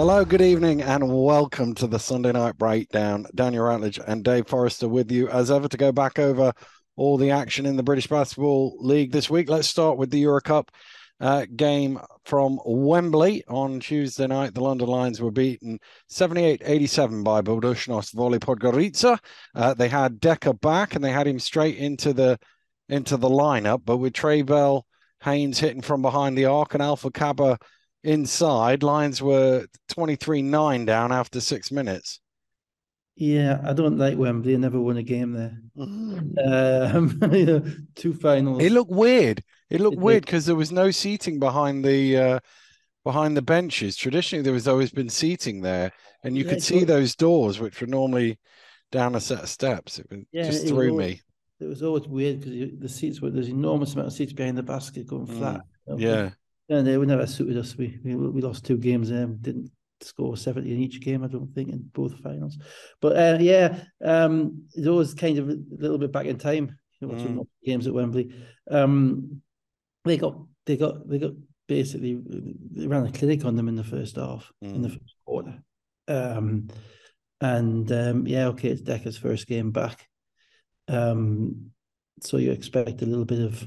Hello, good evening, and welcome to the Sunday Night Breakdown. Daniel Ratledge and Dave Forrester with you as ever to go back over all the action in the British Basketball League this week. Let's start with the Euro Cup uh, game from Wembley on Tuesday night. The London Lions were beaten 78 87 by Budućnost VOLI Podgorica. Uh, they had Dekker back and they had him straight into the into the lineup, but with Trey Bell Haynes hitting from behind the arc and Alpha Kaba inside, Lions were 23 9 down after six minutes. Yeah, I don't like Wembley. I never won a game there. um, two finals. It looked weird. It looked it weird because there was no seating behind the uh, behind the benches. Traditionally, there was always been seating there, and you yeah, could see those doors, which were normally down a set of steps. It yeah, just threw always, me. It was always weird because the seats were there's enormous amount of seats behind the basket going mm. flat. Yeah, and they never suited us. We we, we lost two games. Um, didn't score 70 in each game, I don't think, in both finals. But uh, yeah, um, it's always kind of a little bit back in time, you know, watching mm. games at Wembley. Um, they got they got they got basically they ran a clinic on them in the first half, mm. in the mm. first quarter. Um, and um, yeah, okay, it's Dekker's first game back. Um, so you expect a little bit of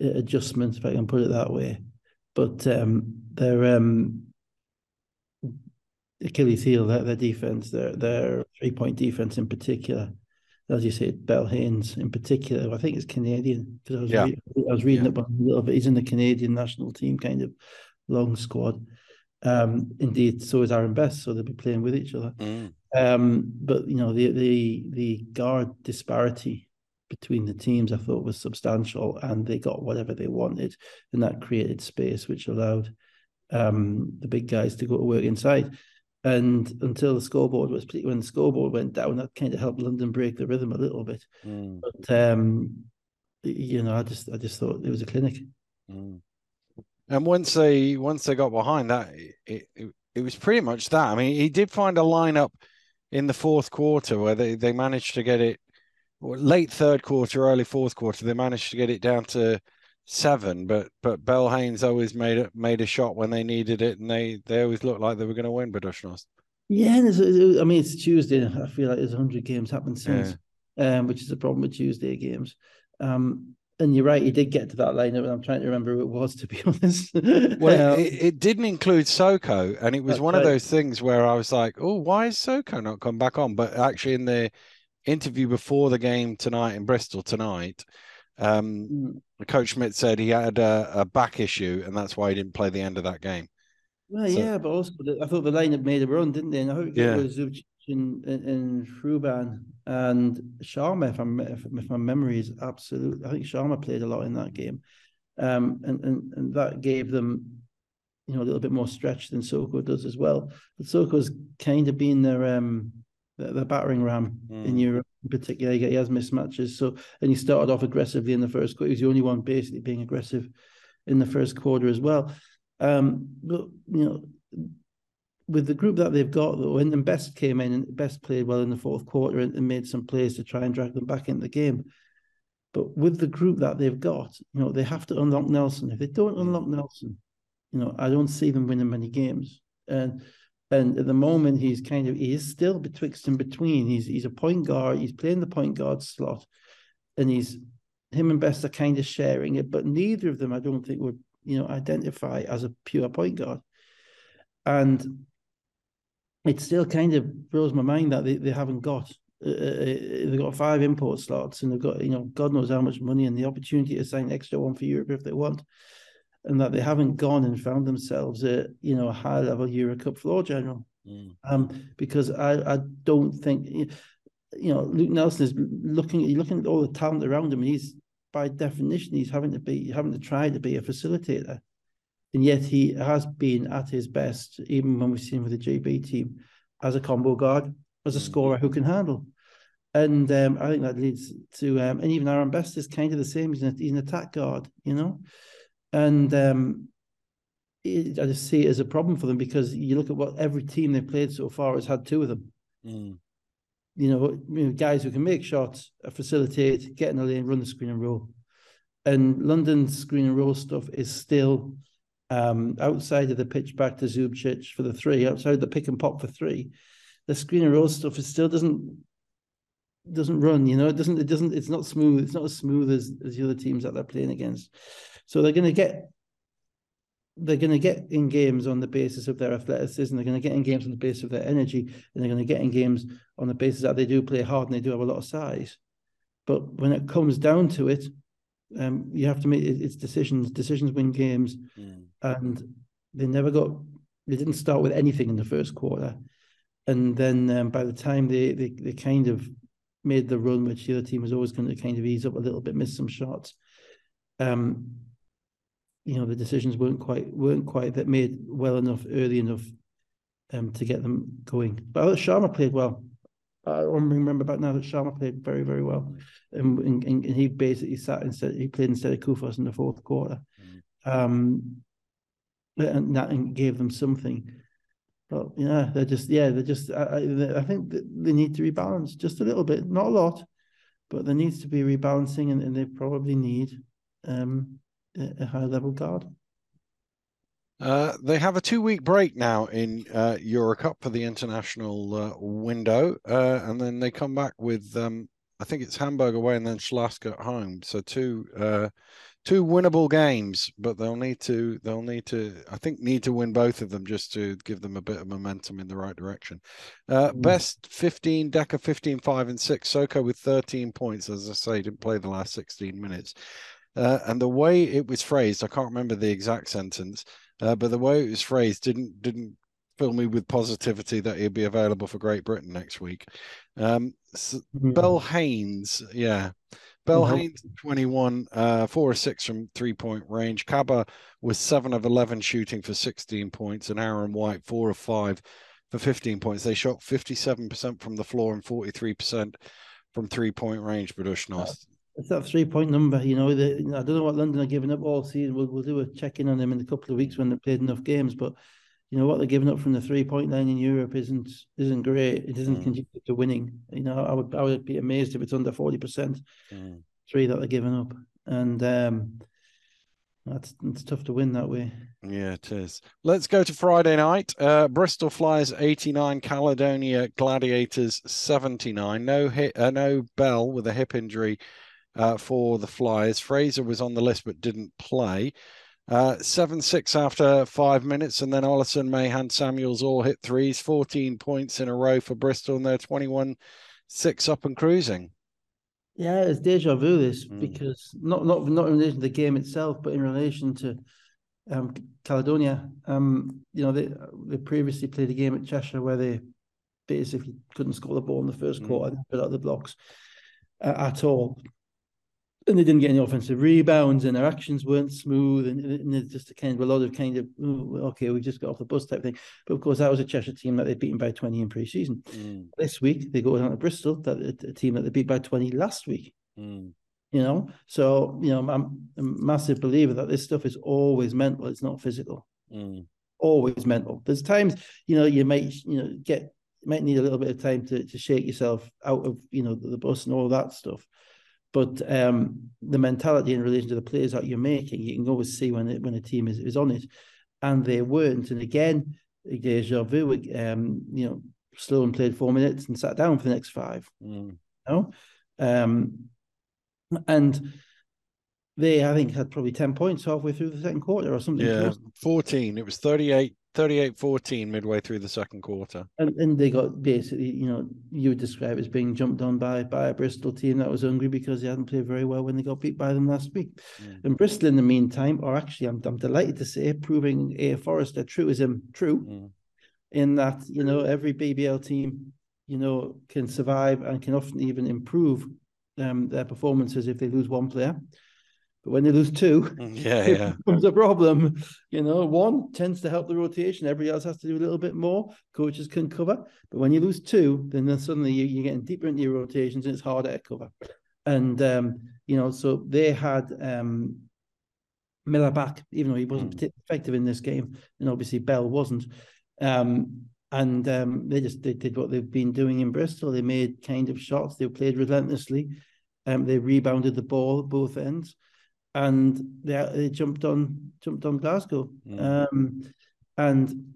adjustment, if I can put it that way. But um, they're um, Achilles heel, their, their defense, their their three point defense in particular. As you say, Bell Haynes in particular, I think it's Canadian because I was yeah. re- I was reading yeah. about him a little bit. He's in the Canadian national team, kind of long squad. Um, indeed, so is Aaron Best, so they'll be playing with each other. Mm. Um, but you know, the the the guard disparity between the teams I thought was substantial, and they got whatever they wanted, and that created space, which allowed um, the big guys to go to work inside. And until the scoreboard was when the scoreboard went down, that kind of helped London break the rhythm a little bit. Mm. But um, you know, I just I just thought it was a clinic. Mm. And once they once they got behind that, it, it, it was pretty much that. I mean, he did find a lineup in the fourth quarter where they, they managed to get it late third quarter, early fourth quarter. They managed to get it down to seven, but but Bell Haynes always made it made a shot when they needed it, and they they always looked like they were going to win Budućnost. Yeah, I mean it's Tuesday. I feel like there's hundred games happened since, yeah. um, which is a problem with Tuesday games. Um, and you're right, he did get to that lineup, and I'm trying to remember who it was to be honest. well, um, it, it, didn't include Soko, and it was one right. of those things where I was like, "Oh, why is Soko not come back on?" But actually, in the interview before the game tonight in Bristol tonight, um, mm. Coach Schmidt said he had a, a, back issue, and that's why he didn't play the end of that game. Well, so, yeah, but also I thought the line had made a run, didn't they? And I hope yeah. it was Zubcic and, and, Ruban and Sharma, if, I'm, if, if my memory is absolute. I think Sharma played a lot in that game, um, and, and and that gave them, you know, a little bit more stretch than Soko does as well. But Soko's kind of been their um the, the battering ram mm. in Europe in particular. He has mismatches. So and he started off aggressively in the first quarter. He was the only one basically being aggressive in the first quarter as well. Um, but you know, with the group that they've got though, and Best came in and Best played well in the fourth quarter and, and made some plays to try and drag them back into the game. But with the group that they've got, you know, they have to unlock Nelson. If they don't unlock Nelson, you know, I don't see them winning many games. And and at the moment, he's kind of he is still betwixt and between. He's he's a point guard. He's playing the point guard slot, and he's him and Best are kind of sharing it. But neither of them, I don't think, would you know identify as a pure point guard. And it still kind of blows my mind that they, they haven't got uh, uh, uh, they've got five import slots and they've got you know God knows how much money and the opportunity to sign extra one for Europe if they want and that they haven't gone and found themselves a you know a high level Euro Cup floor general. Mm. Um, because I I don't think you know Luke Nelson is looking looking at all the talent around him. he's by definition he's having to be having to try to be a facilitator, and yet he has been at his best even when we've seen with the GB team as a combo guard, as a mm. scorer who can handle. And um, I think that leads to, um, and even Aaron Best is kind of the same. He's an, he's an attack guard, you know and um, it, I just see it as a problem for them because you look at what every team they've played so far has had two of them. Mm. You, know, you know, guys who can make shots, facilitate, get in the lane, run the screen and roll. And London's screen and roll stuff is still um, outside of the pitch back to Zubcic for the three, outside the pick and pop for three, the screen and roll stuff is still doesn't doesn't run. You know, it doesn't. It doesn't. It's not smooth. It's not as smooth as as the other teams that they're playing against. So they're going to get they're going to get in games on the basis of their athleticism. They're going to get in games on the basis of their energy, and they're going to get in games on the basis that they do play hard and they do have a lot of size. But when it comes down to it, um, you have to make it's decisions. Decisions win games, mm. and they never got. They didn't start with anything in the first quarter, and then um, by the time they, they they kind of made the run, which the other team was always going to kind of ease up a little bit, miss some shots. Um, you know, the decisions weren't quite weren't quite that made well enough early enough um, to get them going. But I thought Sharma played well. I remember back now that Sharma played very, very well. And, and, and he basically sat instead, he played instead of Koufos in the fourth quarter. Mm. Um, and that gave them something. But yeah, they're just, yeah, they're just, I, I think they need to rebalance just a little bit, not a lot, but there needs to be rebalancing and, and they probably need um, a, high level guard. Uh, they have a two-week break now in uh, Eurocup for the international uh, window, uh, and then they come back with um, I think it's Hamburg away and then Śląsk at home. So two uh, two winnable games, but they'll need to they'll need to I think need to win both of them just to give them a bit of momentum in the right direction. Uh, mm. Best 15, Dekker 15, 5 and 6, Soko with 13 points, as I say, didn't play the last 16 minutes. Uh, and the way it was phrased, I can't remember the exact sentence. Uh, but the way it was phrased didn't didn't fill me with positivity that he'd be available for Great Britain next week. Um, so mm-hmm. Bell Haynes, yeah. Bell mm-hmm. Haynes, 21, uh, 4 or 6 from three point range. Kaba was 7 of 11 shooting for 16 points, and Aaron White, 4 of 5 for 15 points. They shot 57% from the floor and 43% from three point range, Budućnost it's that three point number. You know, the, I don't know what London are giving up all season. We'll, we'll do a check in on them in a couple of weeks when they've played enough games. But you know what they're giving up from the three point line in Europe isn't isn't great. It isn't mm. conducive to winning. You know, I would I would be amazed if it's under forty percent mm. three that they're giving up, and um, that's it's tough to win that way. Yeah, it is. Let's go to Friday night. Uh, Bristol Flyers 89, Caledonia Gladiators 79. No hit, uh, no Bell with a hip injury uh, for the Flyers. Fraser was on the list but didn't play. Uh, 7 6 after five minutes, and then Ollison, Mahan, Samuels all hit threes, 14 points in a row for Bristol, and they're 21 6 up and cruising. Yeah, it's deja vu this mm. because not not not in relation to the game itself, but in relation to um, Caledonia. Um, you know, they they previously played a game at Cheshire where they basically couldn't score the ball in the first mm. quarter, put out the blocks uh, at all and they didn't get any offensive rebounds, and their actions weren't smooth, and, and it's just a kind of a lot of kind of okay, we just got off the bus type thing. But of course, that was a Cheshire team that they'd beaten by twenty in pre-season. Mm. This week they go down to Bristol, that a team that they beat by twenty last week. Mm. You know, so you know, I'm a massive believer that this stuff is always mental; it's not physical. Mm. Always mental. There's times you know you might you know get might need a little bit of time to to shake yourself out of you know the, the bus and all that stuff but um, the mentality in relation to the players that you're making, you can always see when it, when a team is, is on it, and they weren't. And again, deja vu. Um, you know, Sloan played four minutes and sat down for the next five. Mm. You know? um, and they, I think, had probably ten points halfway through the second quarter or something. Yeah, fourteen. It was thirty-eight 38 14 midway through the second quarter. And, and they got basically, you know, you would describe as being jumped on by by a Bristol team that was hungry because they hadn't played very well when they got beat by them last week. Mm. And Bristol, in the meantime, are actually, I'm, I'm delighted to say, proving a Forrester truism true mm. in that, you know, every BBL team, you know, can survive and can often even improve um, their performances if they lose one player. But when they lose two, mm, yeah, it yeah. becomes a problem. You know, one tends to help the rotation. Everybody else has to do a little bit more. Coaches can cover. But when you lose two, then, then suddenly you, are getting deeper into your rotations and it's harder to cover. And, um, you know, so they had um, Miller back, even though he wasn't mm. effective in this game. And obviously Bell wasn't. Um, and um, they just they did what they've been doing in Bristol. They made kind of shots. They played relentlessly. Um, they rebounded the ball at both ends. And they they jumped on jumped on Glasgow, mm. um, and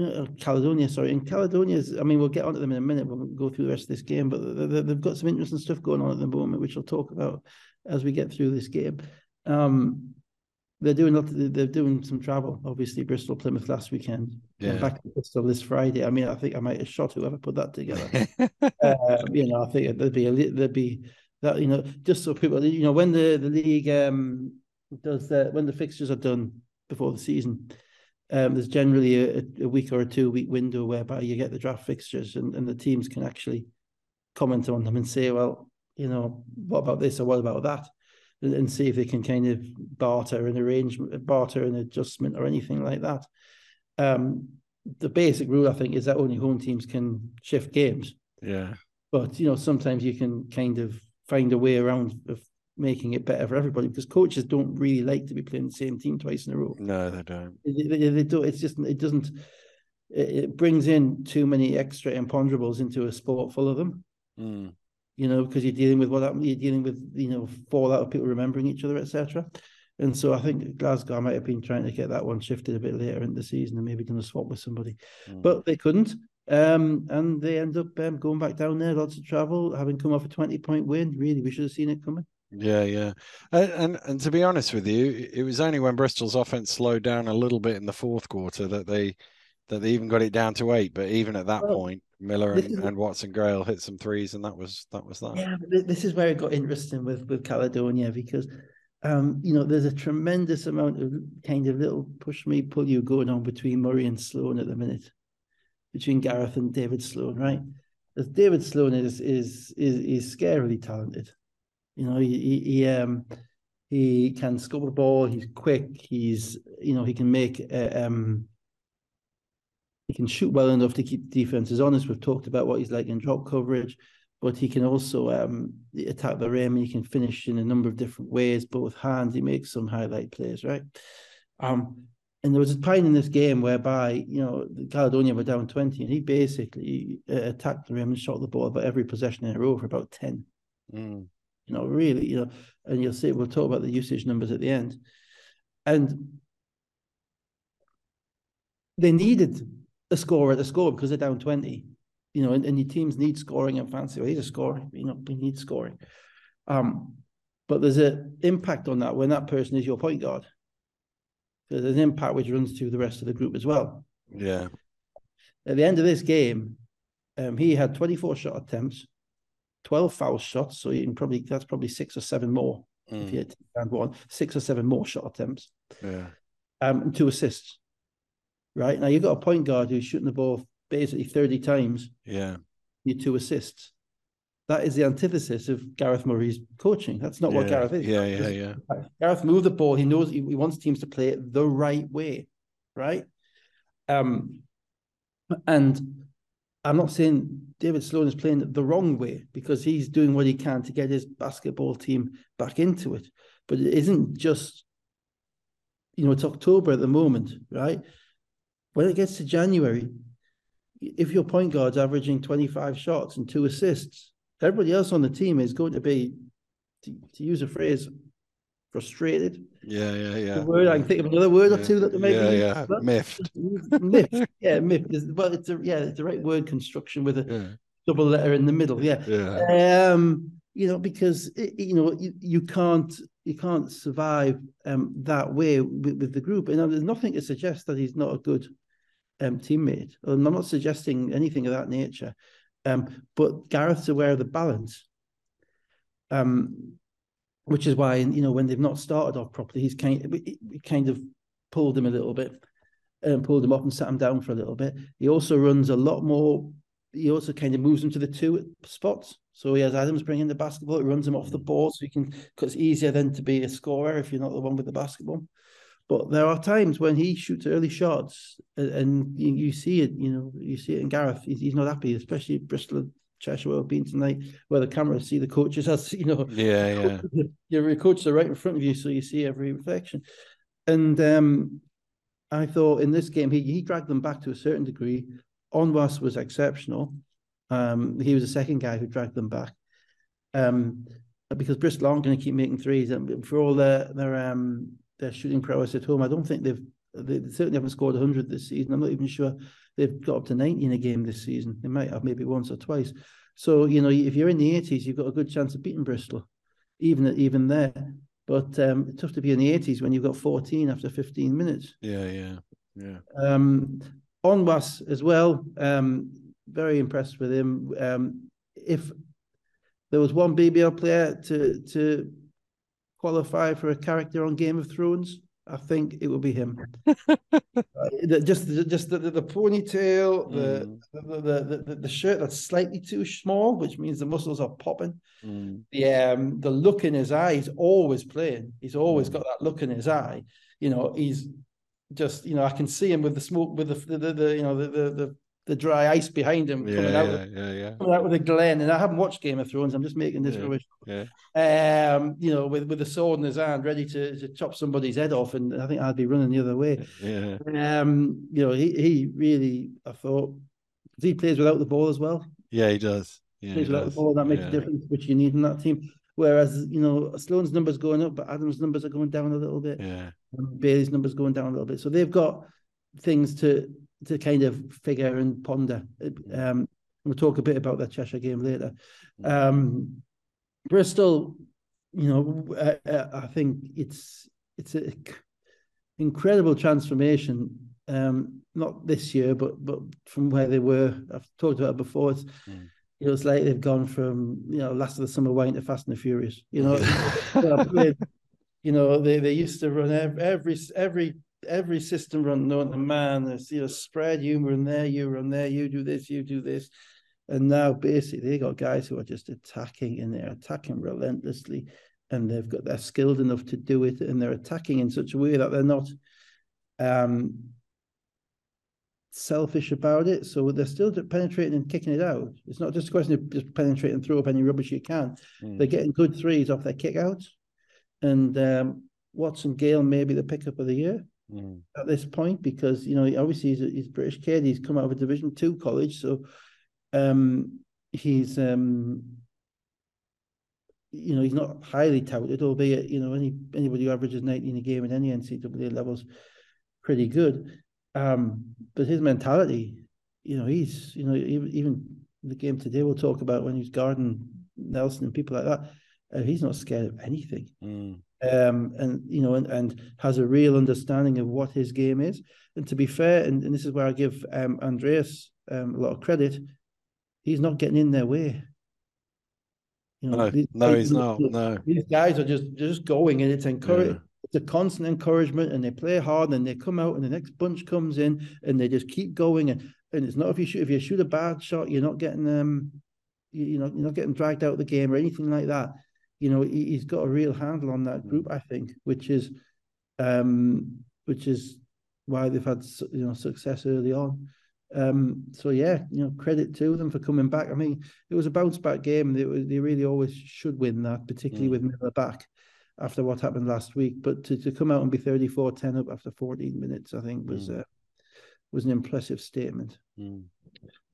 uh, Caledonia, sorry, in Caledonia's. I mean, we'll get onto them in a minute. We'll go through the rest of this game, but they've got some interesting stuff going on at the moment, which I'll talk about as we get through this game. Um, they're doing they're doing some travel. Obviously, Bristol, Plymouth last weekend. Yeah. back to Bristol this Friday. I mean, I think I might have shot whoever put that together. uh, you know, I think there'd be a there'd be that you know just so people you know when the the league um does the when the fixtures are done before the season. Um, there's generally a, a week or a two week window whereby you get the draft fixtures and, and the teams can actually comment on them and say, well, you know, what about this or what about that? and, see if they can kind of barter an arrangement, barter an adjustment or anything like that. Um, the basic rule, I think, is that only home teams can shift games. Yeah. But you know, sometimes you can kind of find a way around of making it better for everybody because coaches don't really like to be playing the same team twice in a row. No, they don't. They, they, they don't. It's just it doesn't. It brings in too many extra imponderables into a sport full of them. Mm you know, because you're dealing with what happened, you're dealing with, you know, fallout of people remembering each other, etc. And so I think Glasgow might have been trying to get that one shifted a bit later in the season and maybe done a swap with somebody, mm. but they couldn't. Um, and they end up um, going back down there, lots of travel, having come off a 20 point win. Really, we should have seen it coming. Yeah, yeah, and, and, and to be honest with you, it was only when Bristol's offense slowed down a little bit in the fourth quarter that they that they even got it down to eight. But even at that well, point, Miller and, is, and, Watson Gale hit some threes, and that was that was that. Yeah, this is where it got interesting with with Caledonia because, um, you know, there's a tremendous amount of kind of little push me pull you going on between Murray and Sloan at the minute, between Gareth and David Sloan, right? As David Sloan is is is is scarily talented, you know. He, he, he um he can score the ball. He's quick. He's you know he can make uh, um he can shoot well enough to keep defenses honest. We've talked about what he's like in drop coverage, but he can also um, attack the rim. And he can finish in a number of different ways, both hands. He makes some highlight plays, right? Um, and there was a point in this game whereby you know Caledonia were down twenty, and he basically uh, attacked the rim and shot the ball about every possession in a row for about ten. Mm. You know, really, you know, and you'll see we'll talk about the usage numbers at the end, and they needed a score at a score because they're down 20. You know, and, and your teams need scoring and fancy. Well, he's a scorer. you know, we need scoring. Um, but there's an impact on that when that person is your point guard. So there's an impact which runs through the rest of the group as well. Yeah. At the end of this game, um, he had 24 shot attempts, 12 foul shots. So you can probably that's probably six or seven more mm. if you had one, six or seven more shot attempts. Yeah. Um, and two assists right? Now you've got a point guard who's shooting the ball basically 30 times. Yeah. You two assists. That is the antithesis of Gareth Murray's coaching. That's not yeah. what Gareth is. Yeah, yeah, yeah. Gareth moved the ball. He knows he, he wants teams to play it the right way, right? Um, and I'm not saying David Sloan is playing the wrong way because he's doing what he can to get his basketball team back into it. But it isn't just, you know, it's October at the moment, right? when it gets to January, if your point guard's averaging 25 shots and two assists, everybody else on the team is going to be, to, to use a phrase, frustrated. Yeah, yeah, yeah. The word I can think of another word yeah. or two that they make. Yeah, yeah. Miffed. miffed. Yeah, miffed. Well, it's a yeah, it's the right word construction with a yeah. double letter in the middle. Yeah. Yeah. Um, you know, because it, you know you, you can't you can't survive um that way with, with the group, and there's nothing to suggest that he's not a good um, teammate. I'm not suggesting anything of that nature, um, but Gareth's aware of the balance, um, which is why you know when they've not started off properly, he's kind of, kind of pulled him a little bit, and um, pulled him up and sat him down for a little bit. He also runs a lot more. He also kind of moves him to the two spots. So he has Adams bringing the basketball, it runs him off the board, so he can because it's easier then to be a scorer if you're not the one with the basketball. But there are times when he shoots early shots, and, you, you, see it. You know, you see it in Gareth. He's, he's not happy, especially Bristol and Cheshire have been tonight, where the cameras see the coaches as you know. Yeah, yeah. Your coaches are right in front of you, so you see every reflection. And um, I thought in this game he he dragged them back to a certain degree. Onwas was exceptional. Um, he was the second guy who dragged them back. Um, because Bristol aren't going to keep making threes, and for all their their um their shooting prowess at home, I don't think they've they certainly haven't scored 100 this season. I'm not even sure they've got up to 90 in a game this season. They might have maybe once or twice. So you know, if you're in the 80s, you've got a good chance of beating Bristol, even even there. But um, it's tough to be in the 80s when you've got 14 after 15 minutes. Yeah, yeah, yeah. Um, Onwas as well. Um, very impressed with him. Um, if there was one BBL player to to qualify for a character on Game of Thrones, I think it would be him. uh, just just the, the, ponytail, mm. the, the, the the shirt that's slightly too small, which means the muscles are popping. Mm. The um the look in his eye, he's always playing. He's always got that look in his eye. You know, he's just you know I can see him with the smoke, with the the, the you know the the the dry ice behind him yeah, coming out, yeah, with, yeah, yeah. coming out with a glen. And I haven't watched Game of Thrones. I'm just making this yeah, yeah. Um, you know, with with a sword in his hand, ready to, to chop somebody's head off. And I think I'd be running the other way. Yeah. Um, you know, he he really, I thought, he plays without the ball as well. Yeah, he does. Yeah, plays without does. the ball. That makes a difference, which you need in that team. Whereas, you know, Sloan's numbers going up, but Adams' numbers are going down a little bit. Yeah. Bailey's numbers going down a little bit. So they've got things to to kind of figure and ponder. Um, we'll talk a bit about the Cheshire game later. Um, Bristol, you know, uh, uh, I think it's it's an incredible transformation. Um, not this year, but but from where they were. I've talked about it before. It's mm. you know, it's like they've gone from you know last of the summer wine to Fast and the Furious. You know, you know they, they used to run every every every system run known to man. There's you know spread you run there, you run there, you do this, you do this. And now basically they got guys who are just attacking and they're attacking relentlessly and they've got they're skilled enough to do it and they're attacking in such a way that they're not um selfish about it. So they're still penetrating and kicking it out. It's not just a question of just penetrate and throw up any rubbish you can. Mm. They're getting good threes off their kick outs. And um, Watson Gale may be the pickup of the year mm. at this point because you know obviously he's a, he's a British kid. He's come out of a Division Two college, so um, he's um, you know he's not highly touted, albeit you know any anybody who averages ninety in a game at any NCAA levels pretty good. Um, but his mentality, you know, he's you know even, even the game today we'll talk about when he's guarding Nelson and people like that. Uh, he's not scared of anything. Mm um, and you know, and, and has a real understanding of what his game is. And to be fair, and, and this is where I give um, Andreas um, a lot of credit, he's not getting in their way. You know, no, these, no, he's not. No, these guys are just just going, and it's encourage. Yeah. It's a constant encouragement, and they play hard, and they come out, and the next bunch comes in, and they just keep going. And and it's not if you shoot if you shoot a bad shot, you're not getting um, you, you know, you're not getting dragged out of the game or anything like that you know, he, has got a real handle on that group, I think, which is, um, which is why they've had you know success early on. Um, so yeah, you know, credit to them for coming back. I mean, it was a bounce back game. They they really always should win that, particularly mm. with Miller back after what happened last week. But to, to come out and be 34-10 up after 14 minutes, I think was mm. uh, was an impressive statement. Mm.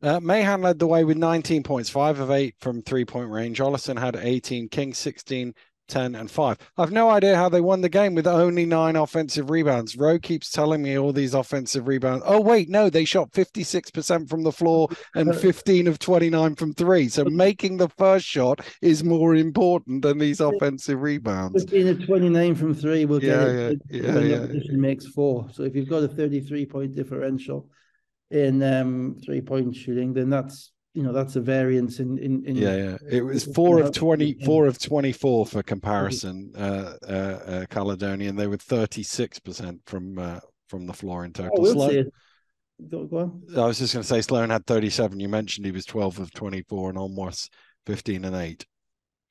Uh, Mahan led the way with 19 points, five of eight from three point range. Ollison had 18, King 16, 10, and 5. I've no idea how they won the game with only nine offensive rebounds. Rowe keeps telling me all these offensive rebounds. Oh, wait, no, they shot 56% from the floor and 15 of 29 from three. So making the first shot is more important than these offensive rebounds. 15 of 29 from three will yeah, get it. Yeah, yeah, yeah, makes four. So if you've got a 33 point differential, in um, three point shooting, then that's you know that's a variance in in, in yeah yeah. It was four of 20 four of 24 for comparison uh, uh, uh caledonian they were 36 percent from uh, from the floor in total. Oh, we'll go, go on. i was just going to say sloan had 37 you mentioned he was 12 of 24 and almost 15 and 8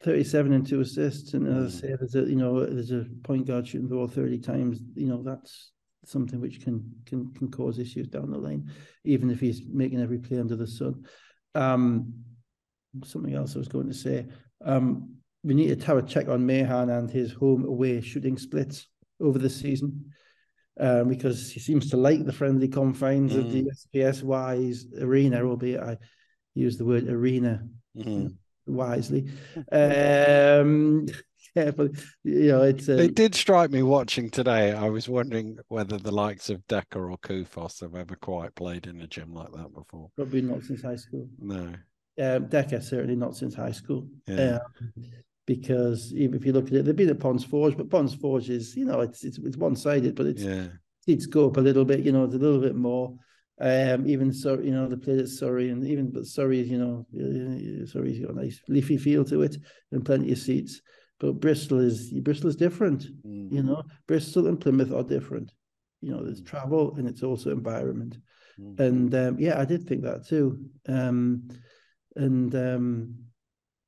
37 and two assists and as i say there's a you know there's a point guard shooting the ball 30 times you know that's something which can can can cause issues down the line, even if he's making every play under the sun. Um, something else I was going to say. Um, we need to have a check on Mahan and his home away shooting splits over the season. Um, because he seems to like the friendly confines mm. of the SGS Wise arena, albeit I use the word arena mm-hmm. wisely. um, yeah, but you know, it's. Um... It did strike me watching today. I was wondering whether the likes of Dekker or Koufos have ever quite played in a gym like that before. Probably not since high school. No. Um, Dekker certainly not since high school. Yeah. Um, because even if you look at it, they've been at Ponds Forge, but Ponds Forge is, you know, it's it's, it's one sided, but it's yeah. it's go up a little bit, you know, it's a little bit more. Um, even so, you know, the played at Surrey, and even but Surrey, you know, Surrey's got a nice leafy feel to it and plenty of seats. But Bristol is Bristol is different. Mm. You know, Bristol and Plymouth are different. You know, there's mm. travel and it's also environment. Mm. And um, yeah, I did think that too. Um, and um,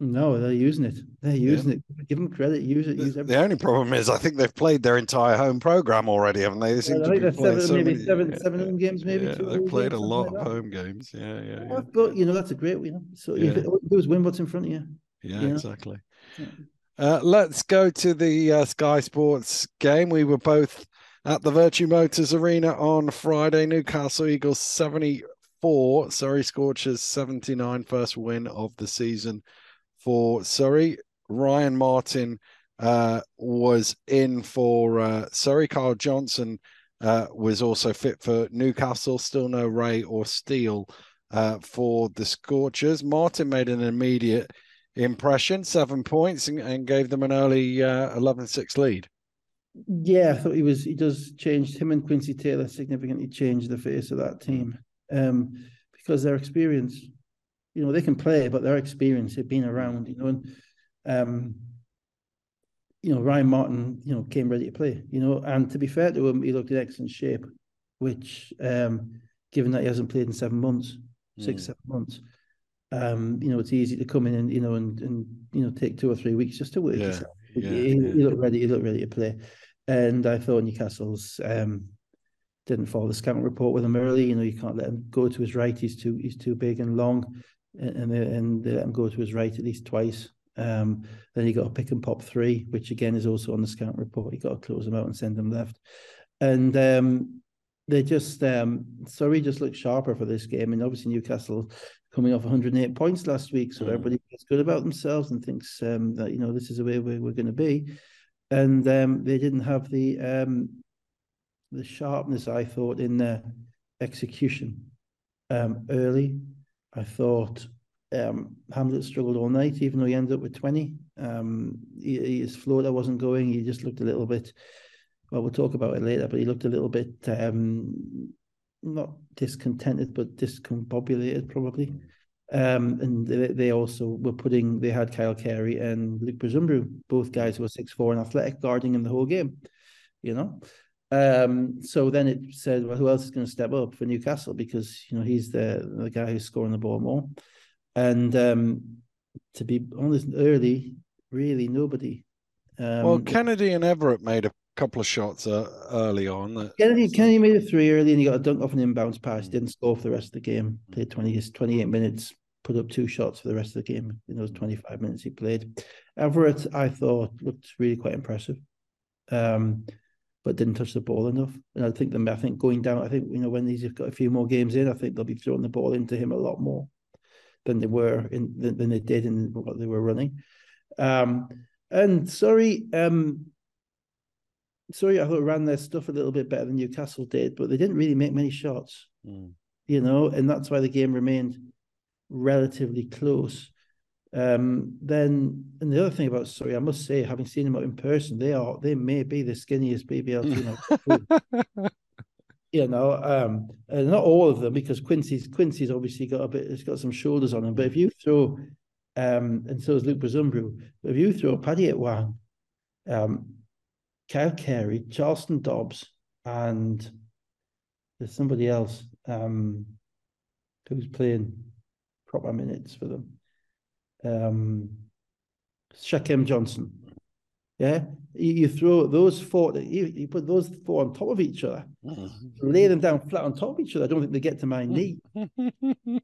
no, they're using it. They're using yeah. it. Give them credit. Use it. Use the, the only problem is, I think they've played their entire home program already, haven't they? They seem yeah, to be seven, so maybe many, seven, yeah, seven home games, maybe. Yeah, they've played a lot of like home games. Yeah, yeah, yeah. But you know, that's a great, you know. So yeah. you do is win what's in front of you. Yeah, you exactly. Uh, let's go to the uh, Sky Sports game. We were both at the Vertu Motors Arena on Friday. Newcastle Eagles 74, Surrey Scorchers 79, first win of the season for Surrey. Ryan Martin uh, was in for uh, Surrey. Kyle Johnson uh, was also fit for Newcastle. Still no Ray or Steele uh, for the Scorchers. Martin made an immediate impression, seven points, and, and gave them an early uh, 11 6 lead. Yeah, I thought he was. He does change. Him and Quincy Taylor significantly changed the face of that team um, because their experience. You know, they can play, but their experience, they've been around. You know, and um, you know Ryan Martin, you know, came ready to play. You know, and to be fair to him, he looked in excellent shape, which, um, given that he hasn't played in seven months, six, mm. seven months, um, you know, it's easy to come in and you know and and you know take two or three weeks just to work. Yeah, yeah, he, yeah. he, looked ready. He looked ready to play, and I thought Newcastle's um, didn't follow the scouting report with him early. You know, you can't let him go to his right. He's too he's too big and long, and they, and they let him go to his right at least twice. Um, then he got a pick and pop three, which again is also on the scouting report. He got to close him out and send him left, and um, they just um, Surrey just looked sharper for this game, and obviously Newcastle coming off 108 points last week. So mm. everybody feels good about themselves and thinks um, that, you know, this is the way we're, we're going to be. And um, they didn't have the um, the sharpness, I thought, in their execution um, early. I thought um, Hamlet struggled all night, even though he ended up with 20. Um, he, his floater wasn't going. He just looked a little bit, well, we'll talk about it later, but he looked a little bit um, not discontented, but discombobulated probably. Um, and they, they, also were putting, they had Kyle Carey and Luke Brezumbru, both guys who were six four and athletic, guarding in the whole game, you know. Um, so then it said, well, who else is going to step up for Newcastle? Because, you know, he's the, the guy who's scoring the ball more. And um, to be honest, early, really nobody. Um, well, Kennedy and Everett made a couple of shots uh, early on. That, Kennedy, Kennedy made a three early and he got a dunk off an inbounds pass. Didn't score for the rest of the game. Played 20, 28 minutes, put up two shots for the rest of the game in those 25 minutes he played. Everett, I thought, looked really quite impressive. Um, but didn't touch the ball enough. And I think them, I think going down, I think, you know, when these have got a few more games in, I think they'll be throwing the ball into him a lot more than they were in than, than they did in what they were running. Um, and sorry, um, sorry, I thought ran their stuff a little bit better than Newcastle did, but they didn't really make many shots. Mm. You know, and that's why the game remained relatively close. Um, then, and the other thing about sorry, I must say, having seen them out in person, they are they may be the skinniest BBL team. you know, um, and not all of them because Quincy's Quincy's obviously got a bit, it's got some shoulders on him. But if you throw, um, and so is Luke Brezumbru, if you throw Paddy at one, um, Kyle Carey, Charleston Dobbs, and there's somebody else um, who's playing proper minutes for them. Um, Shaquem Johnson. Yeah, you, you, throw those four, you, you, put those four on top of each other, mm-hmm. lay them down flat on top of each other. I don't think they get to my knee.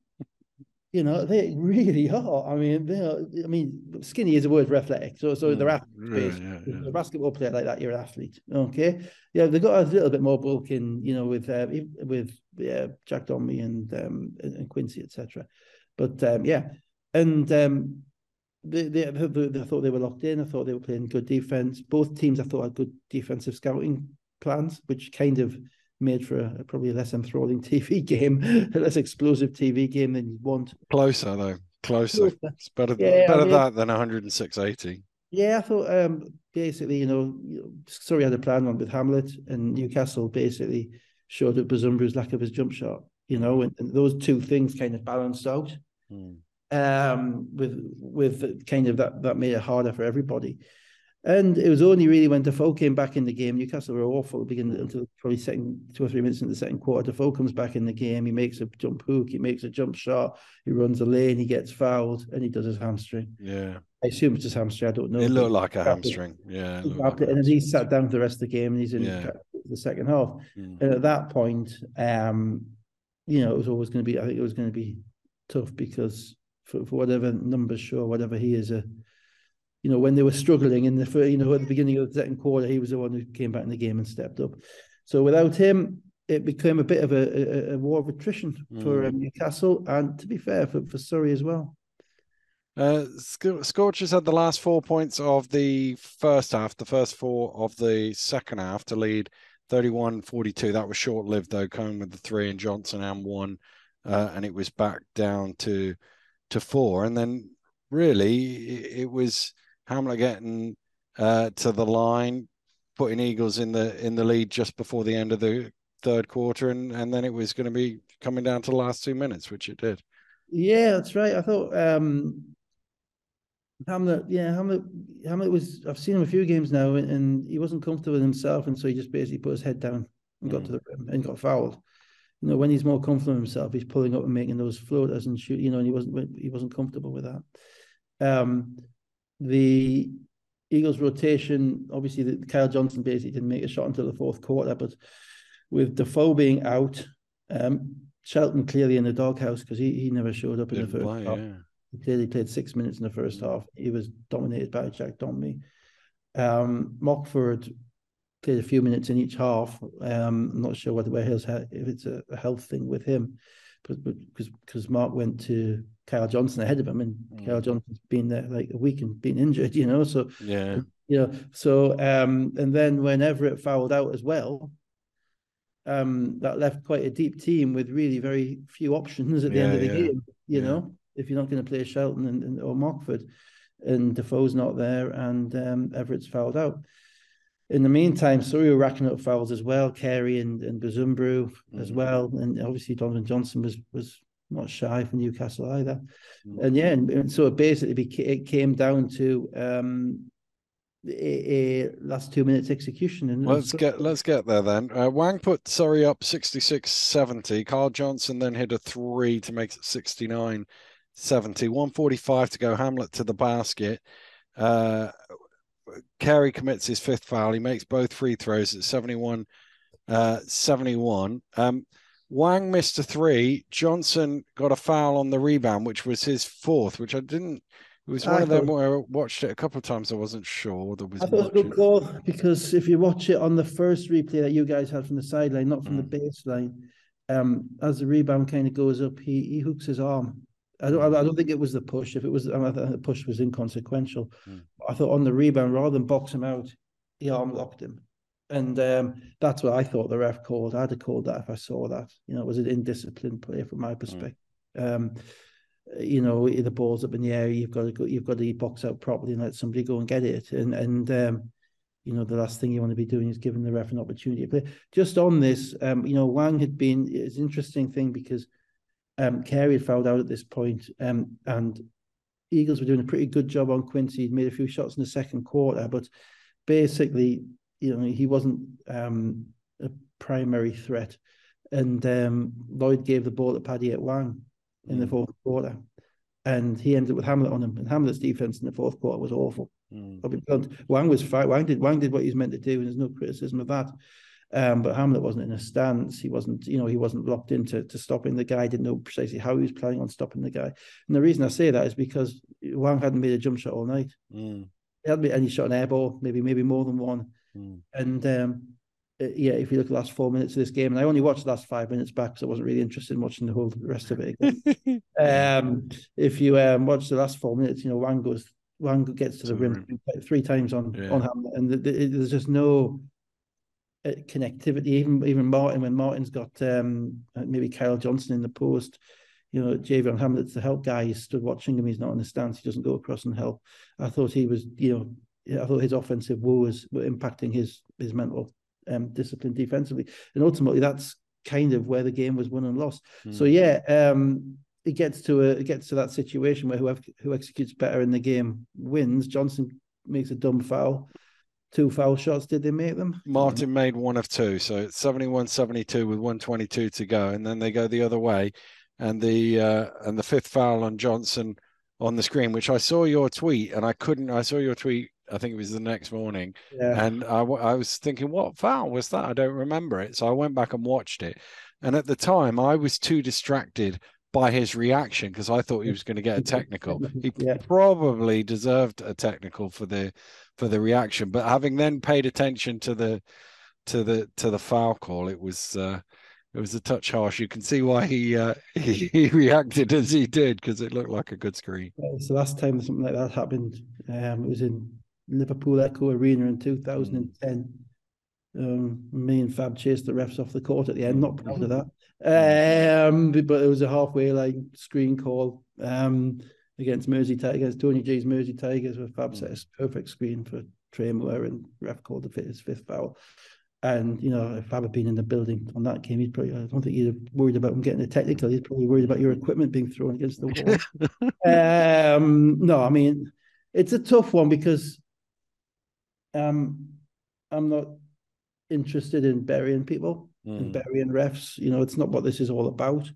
You know, they really are. I mean, they are, I mean, skinny is a word for athletic. So, so they're athletes. Yeah, yeah. A basketball player like that, you're an athlete. Okay. Yeah, they've got a little bit more bulk in, you know, with uh, with yeah, Jack Donby and um, and Quincy, etc. But um, yeah, and um, they, they, they, they thought they were locked in. I thought they were playing good defense. Both teams, I thought, had good defensive scouting plans, which kind of made for a, probably a less enthralling TV game, a less explosive TV game than you want. Closer though, closer. It's better, yeah, better I mean, that than 106.80. Yeah, I thought um, basically, you know, Surrey had a plan on with Hamlet and Newcastle basically showed up Bazumbru's lack of his jump shot, you know, and, and those two things kind of balanced out. Hmm. Um, with with kind of that that made it harder for everybody. And it was only really when Defoe came back in the game, Newcastle were awful beginning until probably second two or three minutes in the second quarter. Defoe comes back in the game, he makes a jump hook, he makes a jump shot, he runs a lane, he gets fouled, and he does his hamstring. Yeah. I assume it's his hamstring. I don't know. It looked like a hamstring. Yeah. Like and he sat down for the rest of the game and he's in yeah. the second half. Mm. And at that point, um, you know, it was always going to be, I think it was going to be tough because for, for whatever numbers show, whatever he is a you know, when they were struggling in the first, you know, at the beginning of the second quarter, he was the one who came back in the game and stepped up. So without him, it became a bit of a, a, a war of attrition for um, Newcastle, and to be fair, for, for Surrey as well. Uh, Scorchers had the last four points of the first half, the first four of the second half to lead 31 42. That was short lived, though, coming with the three and Johnson and one, uh, and it was back down to to four. And then really, it, it was Hamlet getting uh, to the line, putting Eagles in the in the lead just before the end of the third quarter, and and then it was going to be coming down to the last two minutes, which it did. Yeah, that's right. I thought um, Hamlet, yeah, Hamlet, Hamlet was. I've seen him a few games now, and he wasn't comfortable with himself, and so he just basically put his head down and got mm. to the rim and got fouled. You know, when he's more comfortable with himself, he's pulling up and making those floaters and shoot. You know, and he wasn't he wasn't comfortable with that. Um, the Eagles rotation, obviously, the, Kyle Johnson basically didn't make a shot until the fourth quarter, but with Defoe being out, um, Shelton clearly in the doghouse because he, he never showed up in the first play, half. Yeah. He clearly played six minutes in the first half. He was dominated by Jack Donme. Um, Mockford played a few minutes in each half. Um, I'm not sure whether where his if it's a, health thing with him, but because because Mark went to Kyle Johnson ahead of him, and mm. Kyle Johnson's been there like a week and been injured, you know. So yeah, you know, so um, and then when Everett fouled out as well, um, that left quite a deep team with really very few options at the yeah, end of the yeah. game. You yeah. know, if you're not going to play Shelton and, and, or Mockford, and Defoe's not there, and um, Everett's fouled out. In the meantime, Surrey were racking up fouls as well, Carey and, and Bazumbru mm-hmm. as well, and obviously Donovan Johnson was was not shy for Newcastle either. Mm. And yeah, and, so it basically it came down to um, a, a, last two minutes execution. And let's so, get let's get there then. Uh, Wang put Surrey up 66-70. Carl Johnson then hit a three to make it 69 70. 145 to go. Hamlet to the basket. Uh, Carey commits his fifth foul. He makes both free throws at 71 uh, 71. Um, Wang missed a three. Johnson got a foul on the rebound, which was his fourth, which I didn't. It was one I of them where I watched it a couple of times. I wasn't sure there was. I thought it was a good call because if you watch it on the first replay that you guys had from the sideline, not from mm. the baseline, um, as the rebound kind of goes up, he he hooks his arm. I don't. I don't think it was the push. If it was, I think the push was inconsequential. Mm. I thought on the rebound, rather than box him out, he arm locked him. And um, that's what I thought the ref called. I'd have called that if I saw that. You know, it was an indisciplined play from my mm. perspective. Mm. Um, you know, the ball's up in the air. You've got to go. You've got to box out properly and let somebody go and get it. And and um, you know, the last thing you want to be doing is giving the ref an opportunity to play. Just on this, um, you know, Wang had been. It's an interesting thing because um, Carey had fouled out at this point, um, and Eagles were doing a pretty good job on Quincy. He'd made a few shots in the second quarter, but basically you know he wasn't um, a primary threat, and um, Lloyd gave the ball to Paddy at Wang in mm. the fourth quarter, and he ended up with Hamlet on him. And Hamlet's defense in the fourth quarter was awful. Mm. Wang was fine. Wang did Wang did what he's meant to do, and there's no criticism of that. Um, but Hamlet wasn't in a stance. He wasn't, you know, he wasn't locked into to stopping the guy. Didn't know precisely how he was planning on stopping the guy. And the reason I say that is because Wang hadn't made a jump shot all night. Mm. He hadn't made any shot an air ball, maybe maybe more than one. Mm. And um, uh, yeah, if you look at the last four minutes of this game, and I only watched the last five minutes back because I wasn't really interested in watching the whole rest of it. um, if you um, watch the last four minutes, you know Wang goes one gets to the rim, rim, three times on yeah. on Hamlet, and the, the, there's just no uh, connectivity. Even even Martin, when Martin's got um, maybe Kyle Johnson in the post, you know, Javion Hamlet's the help guy. He stood watching him. He's not in the stance. He doesn't go across and help. I thought he was, you know, I thought his offensive woes were impacting his his mental um, discipline defensively, and ultimately that's kind of where the game was won and lost. Mm. So hmm. yeah, um, it gets to a it gets to that situation where whoever who executes better in the game wins. Johnson makes a dumb foul. Two foul shots, did they make them? Martin made one of two, so it's 71 72 with 122 to go, and then they go the other way. And the uh, and the fifth foul on Johnson on the screen, which I saw your tweet, and I couldn't. I saw your tweet. I think it was the next morning, yeah. and I, I was thinking, what foul was that? I don't remember it. So I went back and watched it, and at the time, I was too distracted by his reaction because I thought he was going to get a technical. He yeah. probably deserved a technical for the for the reaction, but having then paid attention to the to the to the foul call, it was uh, it was a touch harsh. You can see why he uh, he, he reacted as he did because it looked like a good screen. It's the last time something like that happened. Um, it was in Liverpool Echo Arena in 2010. Um, me and Fab chased the refs off the court at the end. Not proud of that. Um, but it was a halfway line screen call um, against Mersey Tigers, Tony G's Mersey Tigers, where Fab set a perfect screen for Trey Moore and ref called the his fifth foul. And you know, if Fab had been in the building on that game, he'd probably I don't think he'd have worried about him getting a technical. He's probably worried about your equipment being thrown against the wall. um, no, I mean it's a tough one because um, I'm not interested in burying people mm. and burying refs. You know, it's not what this is all about.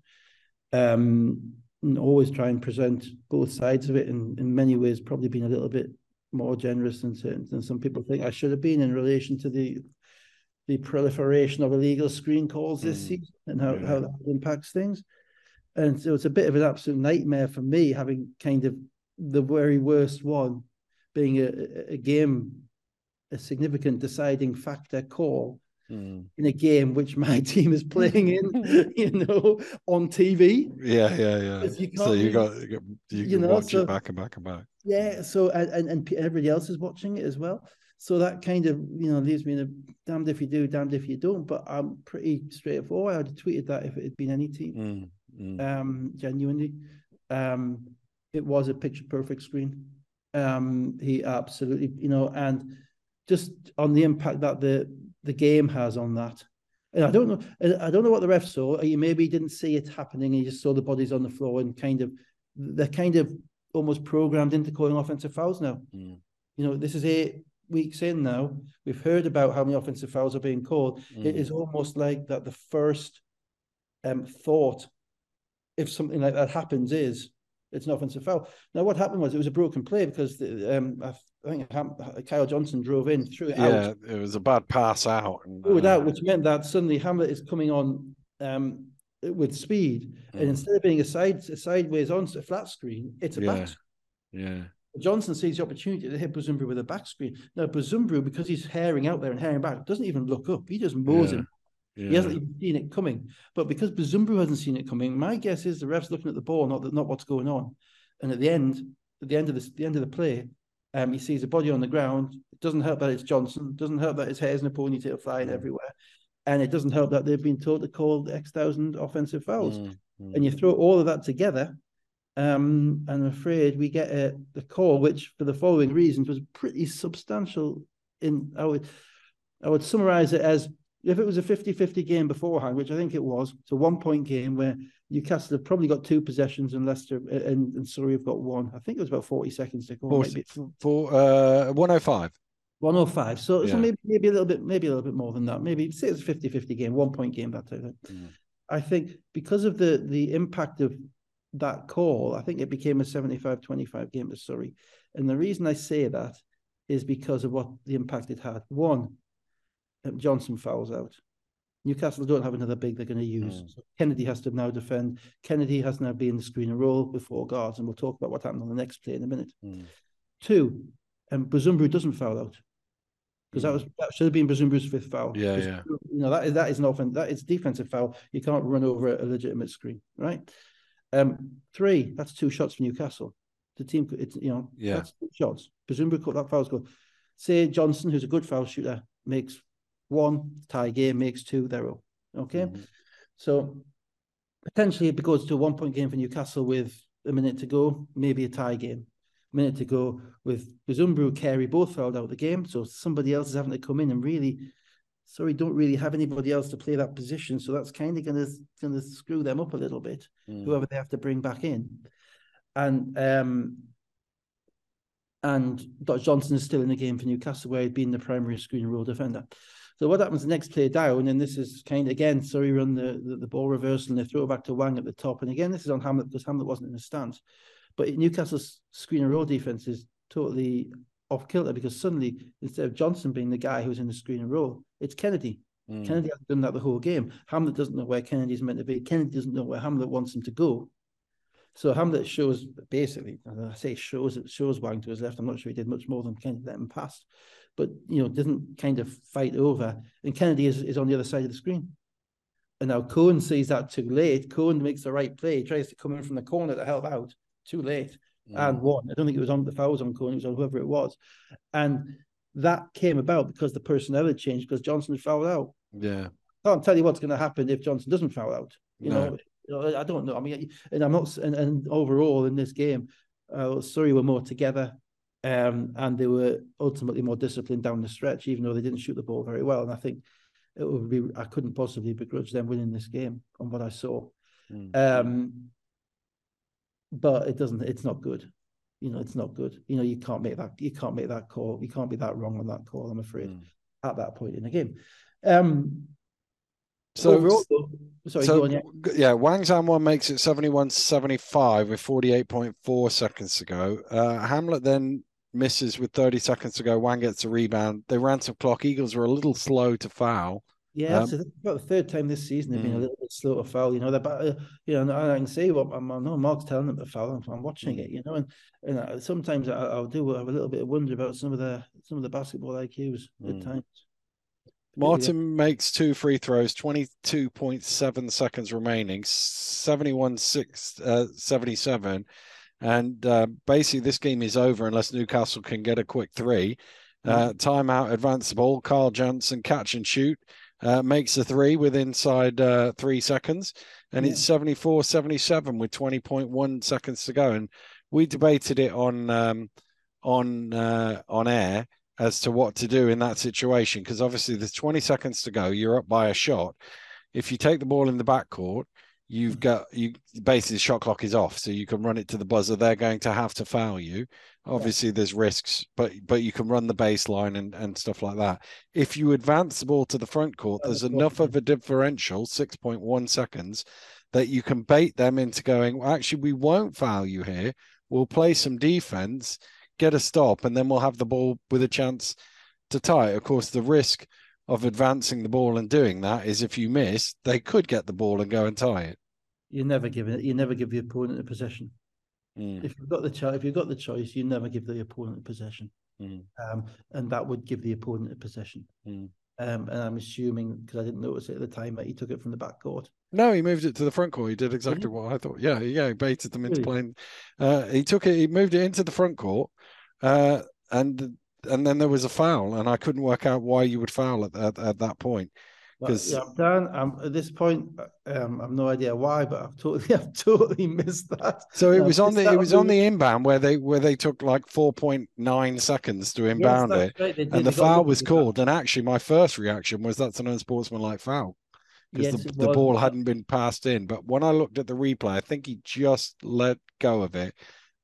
Um, and always try and present both sides of it. And in many ways, probably been a little bit more generous than, than some people think I should have been in relation to the the proliferation of illegal screen calls this mm. season and how, yeah. how that impacts things. And so it's a bit of an absolute nightmare for me having kind of the very worst one being a, a game a significant deciding factor call mm. in a game which my team is playing in, you know, on TV. Yeah, yeah, yeah. You so you got you, you know, watch so, it back and back and back. Yeah. So and, and everybody else is watching it as well. So that kind of you know leaves me in a damned if you do, damned if you don't. But I'm pretty straightforward. I'd have tweeted that if it had been any team. Mm, mm. Um, genuinely, um, it was a picture perfect screen. Um, he absolutely, you know, and just on the impact that the the game has on that. And I don't know, I don't know what the ref saw. You maybe didn't see it happening, and you just saw the bodies on the floor, and kind of they're kind of almost programmed into calling offensive fouls now. Mm. You know, this is eight weeks in now. We've heard about how many offensive fouls are being called. Mm. It is almost like that. The first um, thought, if something like that happens, is it's an offensive foul. Now, what happened was it was a broken play because the, um, I think Kyle Johnson drove in, threw it yeah, out. Yeah, it was a bad pass out. And, threw it out, uh, which meant that suddenly Hamlet is coming on um, with speed, mm. and instead of being a side a sideways on a flat screen, it's a yeah. back. Yeah. Johnson sees the opportunity to hit Buzumbru with a back screen. Now Buzumbru, because he's herring out there and herring back, doesn't even look up. He just mows yeah. him yeah. He hasn't even seen it coming. But because Buzumbru hasn't seen it coming, my guess is the ref's looking at the ball, not the, not what's going on. And at the end, at the end of the, the end of the play, um, he sees a body on the ground. It doesn't help that it's Johnson. It doesn't help that his hair's in a ponytail flying mm. everywhere. And it doesn't help that they've been told to call X thousand offensive fouls. Mm. Mm. And you throw all of that together, um, I'm afraid we get a, a call, which for the following reasons was pretty substantial. In I would I would summarize it as if it was a 50-50 game beforehand, which I think it was, it's a one-point game where Newcastle have probably got two possessions and Leicester and, and Surrey have got one. I think it was about 40 seconds to go. For, for uh, 105. 105. So, yeah. so maybe maybe a little bit, maybe a little bit more than that. Maybe say it's a 50-50 game, one point game, that type of thing. Mm. I think because of the the impact of that call, I think it became a 75-25 game to Surrey. And the reason I say that is because of what the impact it had. One, Johnson fouls out. Newcastle don't have another big they're going to use. Mm. So Kennedy has to now defend. Kennedy has now been the screen and roll with four guards, and we'll talk about what happened on the next play in a minute. Mm. Two, and um, Buzumbru doesn't foul out because mm. that was that should have been Buzumbru's fifth foul. Yeah, yeah. You know that is that is an offense that is defensive foul. You can't run over a legitimate screen, right? Um, three, that's two shots for Newcastle. The team, it's you know, yeah, that's shots. Presumably, that foul's good. Say Johnson, who's a good foul shooter, makes one tie game, makes two, they're all okay. Mm-hmm. So potentially, it goes to a one point game for Newcastle with a minute to go, maybe a tie game. A minute to go with Bisumbu, Carey both fouled out the game, so somebody else is having to come in and really sorry, don't really have anybody else to play that position. So that's kind of going to going to screw them up a little bit. Mm. Whoever they have to bring back in, and um, and Dr. Johnson is still in the game for Newcastle, where he'd been the primary screen role defender. So what happens the next play down, and this is kind of again, sorry, run the, the, the ball reversal and they throw it back to Wang at the top. And again, this is on Hamlet because Hamlet wasn't in the stance. But Newcastle's screen and roll defense is totally off kilter because suddenly instead of Johnson being the guy who's in the screen and roll, it's Kennedy. Mm. Kennedy hasn't done that the whole game. Hamlet doesn't know where Kennedy's meant to be. Kennedy doesn't know where Hamlet wants him to go. So Hamlet shows basically, I say shows it shows Wang to his left. I'm not sure he did much more than Kennedy let him pass, but you know, doesn't kind of fight over. And Kennedy is, is on the other side of the screen. And now Cohen sees that too late. Cohen makes the right play, tries to come in from the corner to help out. Too late mm. and one. I don't think it was on the foul was on Cohen, it was on whoever it was. And that came about because the personnel had changed because Johnson fouled out. Yeah. I can't tell you what's going to happen if Johnson doesn't foul out. You no. know, I don't know. I mean, and I'm not, and, and overall in this game, uh, Surrey were more together. Um, and they were ultimately more disciplined down the stretch, even though they didn't shoot the ball very well. And I think it would be I couldn't possibly begrudge them winning this game on what I saw. Mm. Um, but it doesn't. It's not good. You know, it's not good. You know, you can't make that. You can't make that call. You can't be that wrong on that call. I'm afraid mm. at that point in the game. Um, so, overall, sorry, so, on, yeah. yeah, Wang Zhanwen makes it 71 75 with 48.4 seconds to go. Uh, Hamlet then misses with 30 seconds to go. Wang gets a rebound. They ran some clock. Eagles were a little slow to foul. Yeah, um, about the third time this season they've been a mm. little bit slow to foul. You know, that uh, you know, and I can see what I'm. I know Mark's telling them to foul. I'm, I'm watching it. You know, and and I, sometimes I, will do have a little bit of wonder about some of the some of the basketball IQs mm. at times. Martin yeah. makes two free throws, 22.7 seconds remaining, 71 6 uh, 77. And uh, basically, this game is over unless Newcastle can get a quick three. Uh, mm. timeout, advance the ball. Carl Johnson catch and shoot uh, makes a three with inside uh, three seconds, and yeah. it's 74 77 with 20.1 seconds to go. And we debated it on um, on uh, on air as to what to do in that situation because obviously there's 20 seconds to go. You're up by a shot. If you take the ball in the backcourt, you've got you basically the shot clock is off, so you can run it to the buzzer. They're going to have to foul you. Obviously, yeah. there's risks, but but you can run the baseline and and stuff like that. If you advance the ball to the front court, there's enough of a differential, six point one seconds, that you can bait them into going. Well, actually, we won't foul you here. We'll play some defense, get a stop, and then we'll have the ball with a chance to tie. It. Of course, the risk of advancing the ball and doing that is if you miss, they could get the ball and go and tie it. You never give it. You never give the opponent a possession. Mm. If you've got the choice, if you've got the choice, you never give the opponent a possession, mm. um, and that would give the opponent a possession. Mm. Um, and I'm assuming because I didn't notice it at the time that he took it from the back court. No, he moved it to the front court. He did exactly really? what I thought. Yeah, yeah, he baited them into really? playing. Uh, he took it. He moved it into the front court, uh, and and then there was a foul, and I couldn't work out why you would foul at at, at that point because yeah, Dan, I'm at this point. Uh, um, I've no idea why, but I've totally, I've totally missed that. So it um, was on the, it was on the inbound where they, where they took like four point nine seconds to inbound yes, it, right. and the foul was called. And actually, my first reaction was that's an unsportsmanlike foul because yes, the, the ball hadn't been passed in. But when I looked at the replay, I think he just let go of it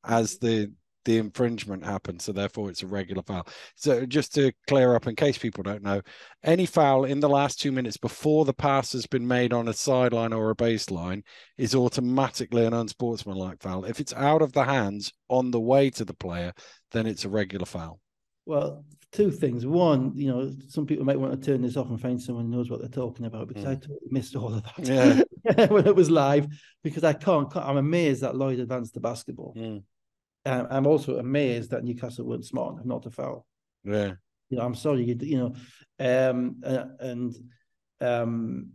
as the the infringement happened, so therefore it's a regular foul. So just to clear up, in case people don't know, any foul in the last two minutes before the pass has been made on a sideline or a baseline is automatically an unsportsmanlike foul. If it's out of the hands on the way to the player, then it's a regular foul. Well, two things. One, you know, some people might want to turn this off and find someone who knows what they're talking about because mm. I totally missed all of that yeah. when it was live because I can't, I'm amazed that Lloyd advanced the basketball. Mm. Um, I'm also amazed that Newcastle weren't smart enough not to foul. Yeah. You know, I'm sorry, you, you know, um, uh, and um,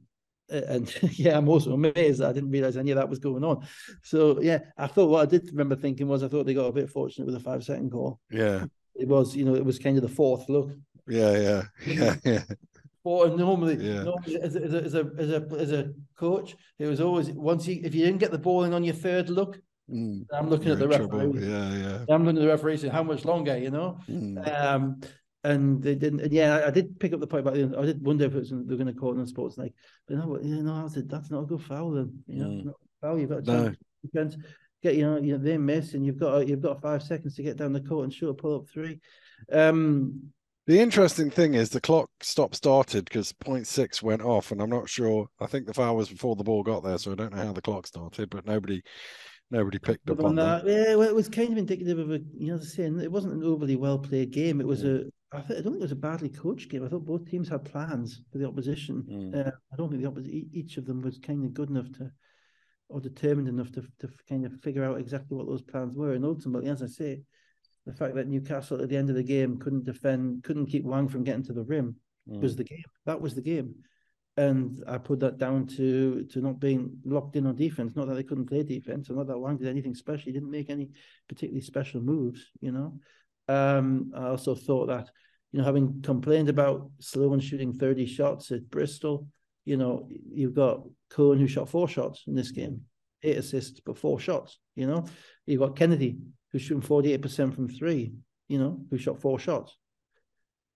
and yeah, I'm also amazed I didn't realize any of that was going on. So yeah, I thought what I did remember thinking was I thought they got a bit fortunate with a five second call. Yeah, it was you know it was kind of the fourth look. Yeah, yeah, yeah, yeah. Or normally, yeah. normally as, a, as, a, as a as a coach, it was always once you if you didn't get the ball in on your third look, mm, I'm looking at the referee. Yeah, yeah. I'm looking at the referee saying how much longer, you know. Mm. Um, and they didn't. And yeah, I did pick up the point about. You know, I did wonder if it was, they're going to call it on sports like, but no, you know, I said that's not a good foul. Then you know, mm. foul. You've got to no. get you know, you know they miss, and you've got you've got five seconds to get down the court and shoot a pull up three. Um, the interesting thing is the clock stop started because point six went off, and I'm not sure. I think the foul was before the ball got there, so I don't know how the clock started, but nobody nobody picked up on that. that. Yeah, well, it was kind of indicative of a you know saying it wasn't an overly well played game. It was mm. a I, th- I don't think it was a badly coached game. I thought both teams had plans for the opposition. Mm. Uh, I don't think the opposition each of them was kind of good enough to or determined enough to to kind of figure out exactly what those plans were. And ultimately, as I say, the fact that Newcastle at the end of the game couldn't defend, couldn't keep Wang from getting to the rim mm. was the game. That was the game. And I put that down to to not being locked in on defense. Not that they couldn't play defense, or not that Wang did anything special. He didn't make any particularly special moves, you know. Um, I also thought that, you know, having complained about Sloan shooting 30 shots at Bristol, you know, you've got Cohen who shot four shots in this game, eight assists, but four shots, you know. You've got Kennedy who's shooting 48% from three, you know, who shot four shots.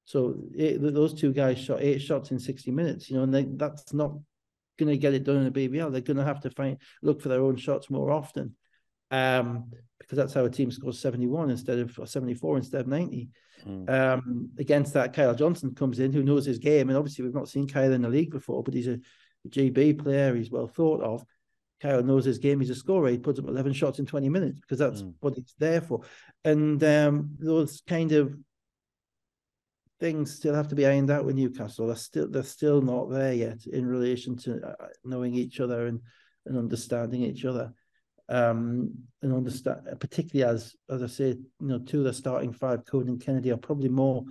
So it, those two guys shot eight shots in 60 minutes, you know, and they, that's not going to get it done in a BBL. They're going to have to find look for their own shots more often, um, because that's how a team scores 71 instead of 74 instead of 90. Mm. Um, against that, Kyle Johnson comes in, who knows his game, and obviously we've not seen Kyle in the league before, but he's a, a GB player. He's well thought of. Kyle knows his game. He's a scorer. He puts up 11 shots in 20 minutes because that's mm. what he's there for. And um, those kind of things still have to be ironed out with Newcastle. They're still they're still not there yet in relation to uh, knowing each other and and understanding each other. Um, and understand particularly as as I say, you know, two of the starting five, Cohen and Kennedy, are probably more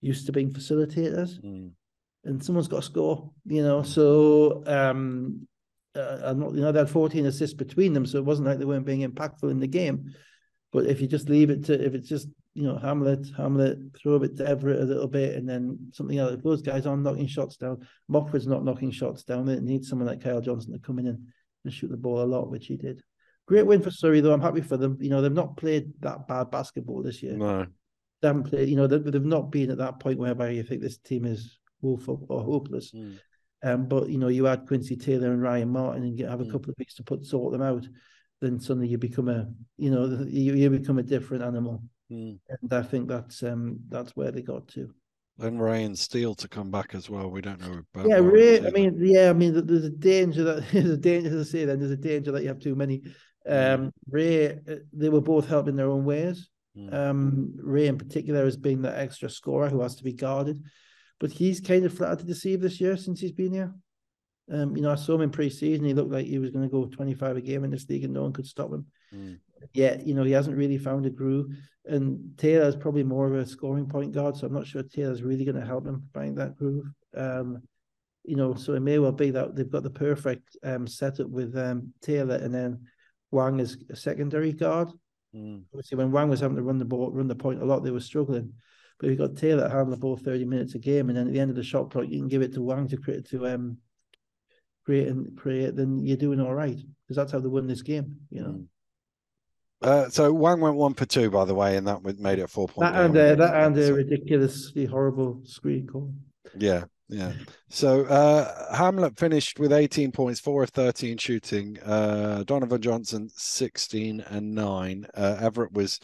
used to being facilitators. Mm. And someone's got to score, you know. So um, uh, not, you know, they had 14 assists between them, so it wasn't like they weren't being impactful in the game. But if you just leave it to, if it's just, you know, Hamlet, Hamlet, throw a bit to Everett a little bit, and then something else. If those guys aren't knocking shots down, Mofford's not knocking shots down. They need someone like Kyle Johnson to come in and, and shoot the ball a lot, which he did. Great win for Surrey, though. I'm happy for them. You know, they've not played that bad basketball this year. No. They haven't played, you know, they, they've not been at that point whereby you think this team is woeful or hopeless. Mm. Um, but you know, you add Quincy Taylor and Ryan Martin and get, have a mm. couple of weeks to put sort them out, then suddenly you become a you know you, you become a different animal. Mm. And I think that's um that's where they got to. Then Ray and Steele to come back as well. We don't know about. Yeah, Ray. I mean, yeah, I mean, there's a danger that there's a danger to say. Then there's a danger that you have too many. Mm. Um, Ray, uh, they were both helping their own ways. Mm. Um, Ray in particular has been the extra scorer who has to be guarded but he's kind of flattered to deceive this year since he's been here. Um, you know, I saw him in pre-season. He looked like he was going to go 25 a game in this league, and no one could stop him. Mm. Yet, you know, he hasn't really found a groove. And Taylor is probably more of a scoring point guard, so I'm not sure Taylor's really going to help him find that groove. Um, you know, so it may well be that they've got the perfect um, setup with um, Taylor, and then Wang is a secondary guard. Mm. Obviously, when Wang was having to run the ball, run the point a lot, they were struggling. But you've got Taylor handling the ball 30 minutes a game, and then at the end of the shot clock, you can give it to Wang to create to um create and create, then you're doing all right. Because that's how they won this game, you know. Uh, so Wang went one for two, by the way, and that made it four point. That and uh, that and a ridiculously horrible screen call. Yeah, yeah. So uh, Hamlet finished with 18 points, four of 13 shooting. Uh, Donovan Johnson 16 and nine. Uh, Everett was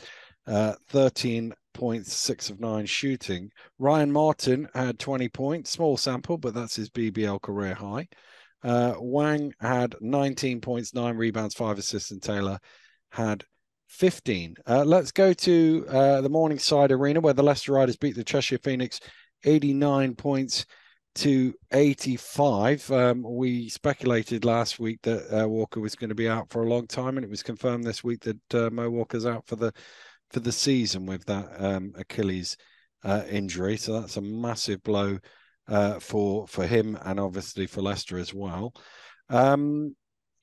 uh, 13 points, six of nine shooting. Ryan Martin had 20 points, small sample, but that's his BBL career high. Uh, Wang had 19 points, nine rebounds, five assists, and Taylor had 15. Uh, let's go to uh, the Morningside Arena where the Leicester Riders beat the Cheshire Phoenix 89 points to 85. Um, we speculated last week that uh, Walker was going to be out for a long time, and it was confirmed this week that uh, Mo Walker's out for the for the season with that um, Achilles uh, injury. So that's a massive blow uh, for for him and obviously for Leicester as well. Um,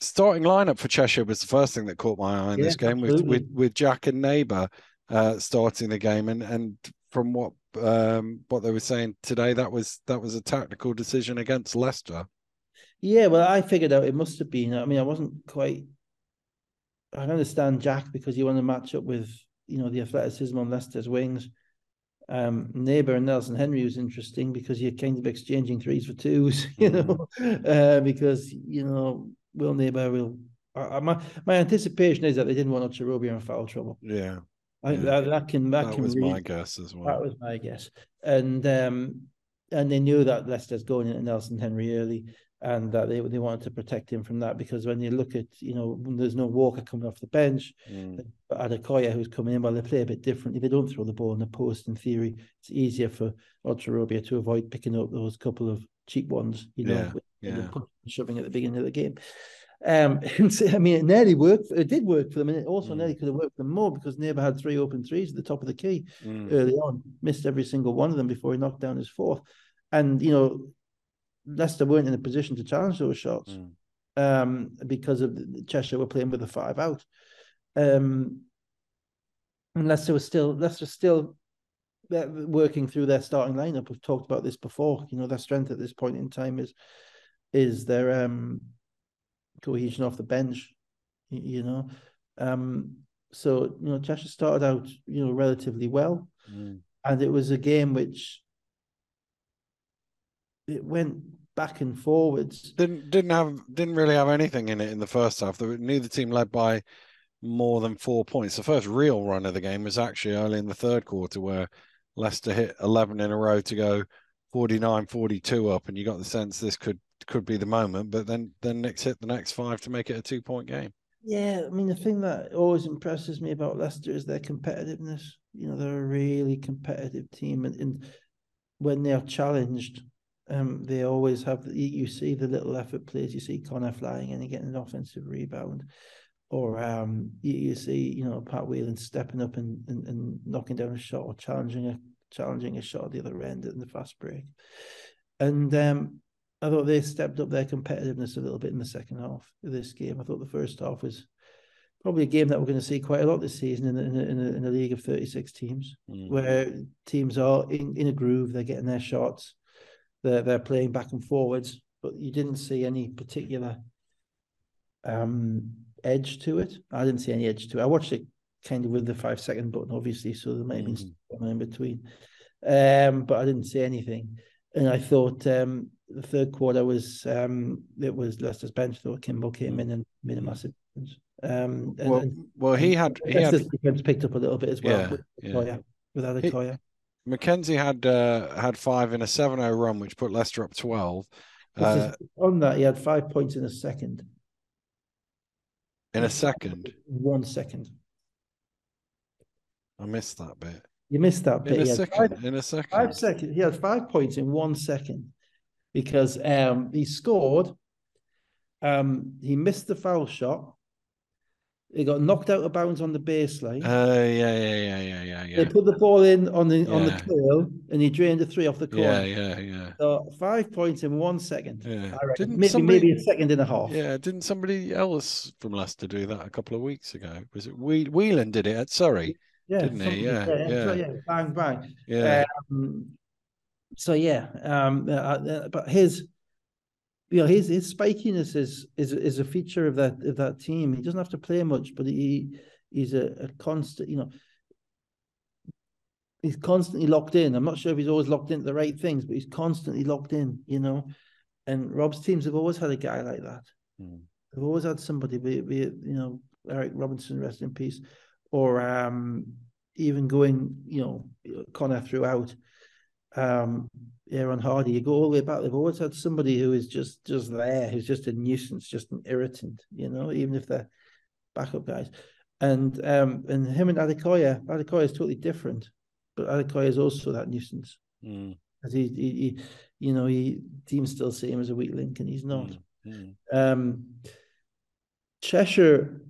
starting lineup for Cheshire was the first thing that caught my eye in yeah, this game with, with, with Jack and Neighbour uh, starting the game, and and from what um, what they were saying today, that was that was a tactical decision against Leicester. Yeah, well, I figured out it must have been. I mean, I wasn't quite. I understand Jack because you want to match up with you know the athleticism on Leicester's wings. Um, Neighbour and Nelson Henry was interesting because you're kind of exchanging threes for twos, you know, mm. uh, because you know Will Neighbour will. Uh, my my anticipation is that they didn't want Ocherobia in foul trouble. Yeah, I think yeah. that, that can that, that can was my guess as well. That was my guess, and um, and they knew that Leicester's going into Nelson Henry early, and that they they wanted to protect him from that because when you look at you know there's no Walker coming off the bench, mm. but Adekoya who's coming in, well they play a bit differently. They don't throw the ball in the post. In theory, it's easier for Ocherobia to avoid picking up those couple of cheap ones, you know, yeah, yeah. shoving at the beginning of the game. Um, I mean, it nearly worked. It did work for them, and it also mm. nearly could have worked for them more because Neighbour had three open threes at the top of the key mm. early on, missed every single one of them before he knocked down his fourth. And you know, Leicester weren't in a position to challenge those shots mm. um, because of the, Cheshire were playing with a five out. Um, and Leicester was still Leicester still uh, working through their starting lineup. We've talked about this before. You know, their strength at this point in time is is their um, cohesion off the bench, you know. Um, so you know, Cheshire started out you know relatively well, mm. and it was a game which it went back and forwards. Didn't didn't have didn't really have anything in it in the first half. Neither team led by more than four points. The first real run of the game was actually early in the third quarter where Leicester hit 11 in a row to go 49 42 up and you got the sense this could could be the moment, but then then Knicks hit the next five to make it a two point game. Yeah, I mean the thing that always impresses me about Leicester is their competitiveness. You know, they're a really competitive team, and, and when they are challenged, um, they always have. The, You see the little effort plays. You see Connor flying in and getting an offensive rebound, or um, you, you see you know Pat Whelan stepping up and, and, and knocking down a shot or challenging a challenging a shot at the other end in the fast break, and um, I thought they stepped up their competitiveness a little bit in the second half of this game. I thought the first half was probably a game that we're going to see quite a lot this season in a, in a, in a, in a league of 36 teams, mm. where teams are in, in a groove, they're getting their shots, they're, they're playing back and forwards, but you didn't see any particular um, edge to it. I didn't see any edge to it. I watched it kind of with the five second button, obviously, so there might have been mm. in between. Um, but I didn't see anything. And I thought um, the third quarter was um, it was Leicester's bench. Though Kimball came in and made a massive difference. Um, and, well, and, well, he had he had defense picked up a little bit as well. Yeah, with yeah. with Adekoya. Mackenzie had uh, had five in a 7-0 run, which put Leicester up twelve. Uh, on that, he had five points in a second. In a second. One second. I missed that bit. You missed that bit. In a second. Five, in a second. Five seconds. He had five points in one second because um, he scored. Um, he missed the foul shot. He got knocked out of bounds on the baseline. Uh, yeah, yeah, yeah, yeah, yeah, yeah. They put the ball in on the yeah. on the curl, and he drained a three off the corner. Yeah, yeah, yeah. So five points in one second. Yeah, didn't maybe somebody, maybe a second and a half. Yeah, didn't somebody else from Leicester do that a couple of weeks ago? Was it we- Whelan did it at Surrey? Yeah, didn't he? Yeah, yeah, yeah. yeah. Bang, bang. Yeah. Um, so yeah, um, uh, uh, but his, you know, his his spikiness is is is a feature of that of that team. He doesn't have to play much, but he he's a, a constant, you know. He's constantly locked in. I'm not sure if he's always locked into the right things, but he's constantly locked in, you know. And Rob's teams have always had a guy like that. Mm. They've always had somebody, be it, be it you know, Eric Robinson, rest in peace, or um, even going, you know, Connor throughout um, Aaron Hardy, you go all the way back. They've always had somebody who is just just there, who's just a nuisance, just an irritant, you know, even if they're backup guys. And um, and him and Adekoya, Adekoya is totally different, but Adekoya is also that nuisance. Mm. As he, he, he, you know, he teams still see him as a weak link, and he's not. Mm. Um, Cheshire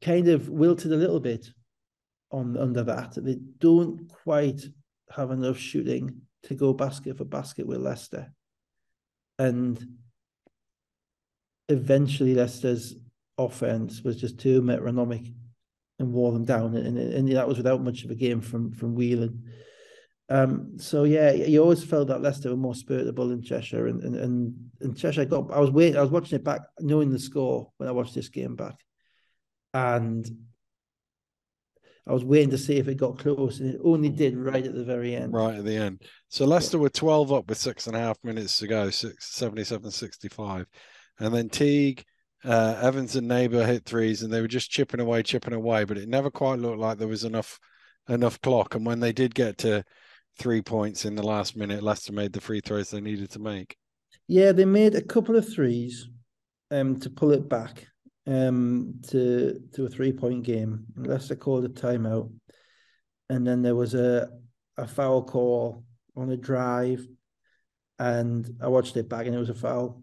kind of wilted a little bit on under that. They don't quite have enough shooting to go basket for basket with Leicester. And eventually Leicester's offense was just too metronomic and wore them down. And, and, that was without much of a game from from Whelan. Um, so yeah, you always felt that Leicester were more spiritable in Cheshire, and and and, and Cheshire got. I was waiting. I was watching it back, knowing the score when I watched this game back, and I was waiting to see if it got close, and it only did right at the very end. Right at the end. So Leicester were 12 up with six and a half minutes to go, six, 77 65. And then Teague, uh, Evans, and Neighbour hit threes, and they were just chipping away, chipping away, but it never quite looked like there was enough enough clock. And when they did get to three points in the last minute, Leicester made the free throws they needed to make. Yeah, they made a couple of threes um, to pull it back um, to to a three point game. Leicester called a timeout, and then there was a a foul call on a drive, and I watched it back, and it was a foul.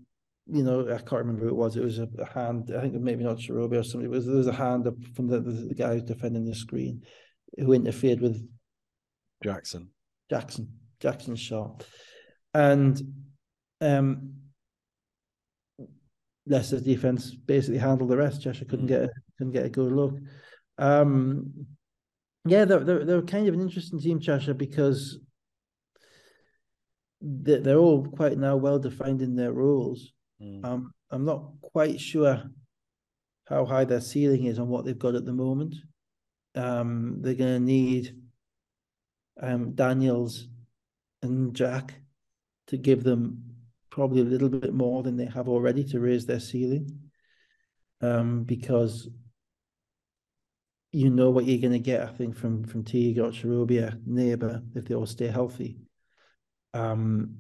You know, I can't remember who it was. It was a, a hand. I think maybe not Cherobi or somebody. It was there was a hand up from the, the, the guy who's defending the screen, who interfered with Jackson. Jackson. Jackson's shot, and um Leicester's defense basically handled the rest. Cheshire couldn't mm. get a, couldn't get a good look. Um, yeah, they're, they're they're kind of an interesting team, Cheshire, because they're, they're all quite now well defined in their roles. Mm. Um, I'm not quite sure how high their ceiling is on what they've got at the moment. Um, they're going to need um, Daniels and Jack to give them probably a little bit more than they have already to raise their ceiling. Um, because you know what you're going to get, I think, from from Teague or Cherubia, Neighbour, if they all stay healthy. Um,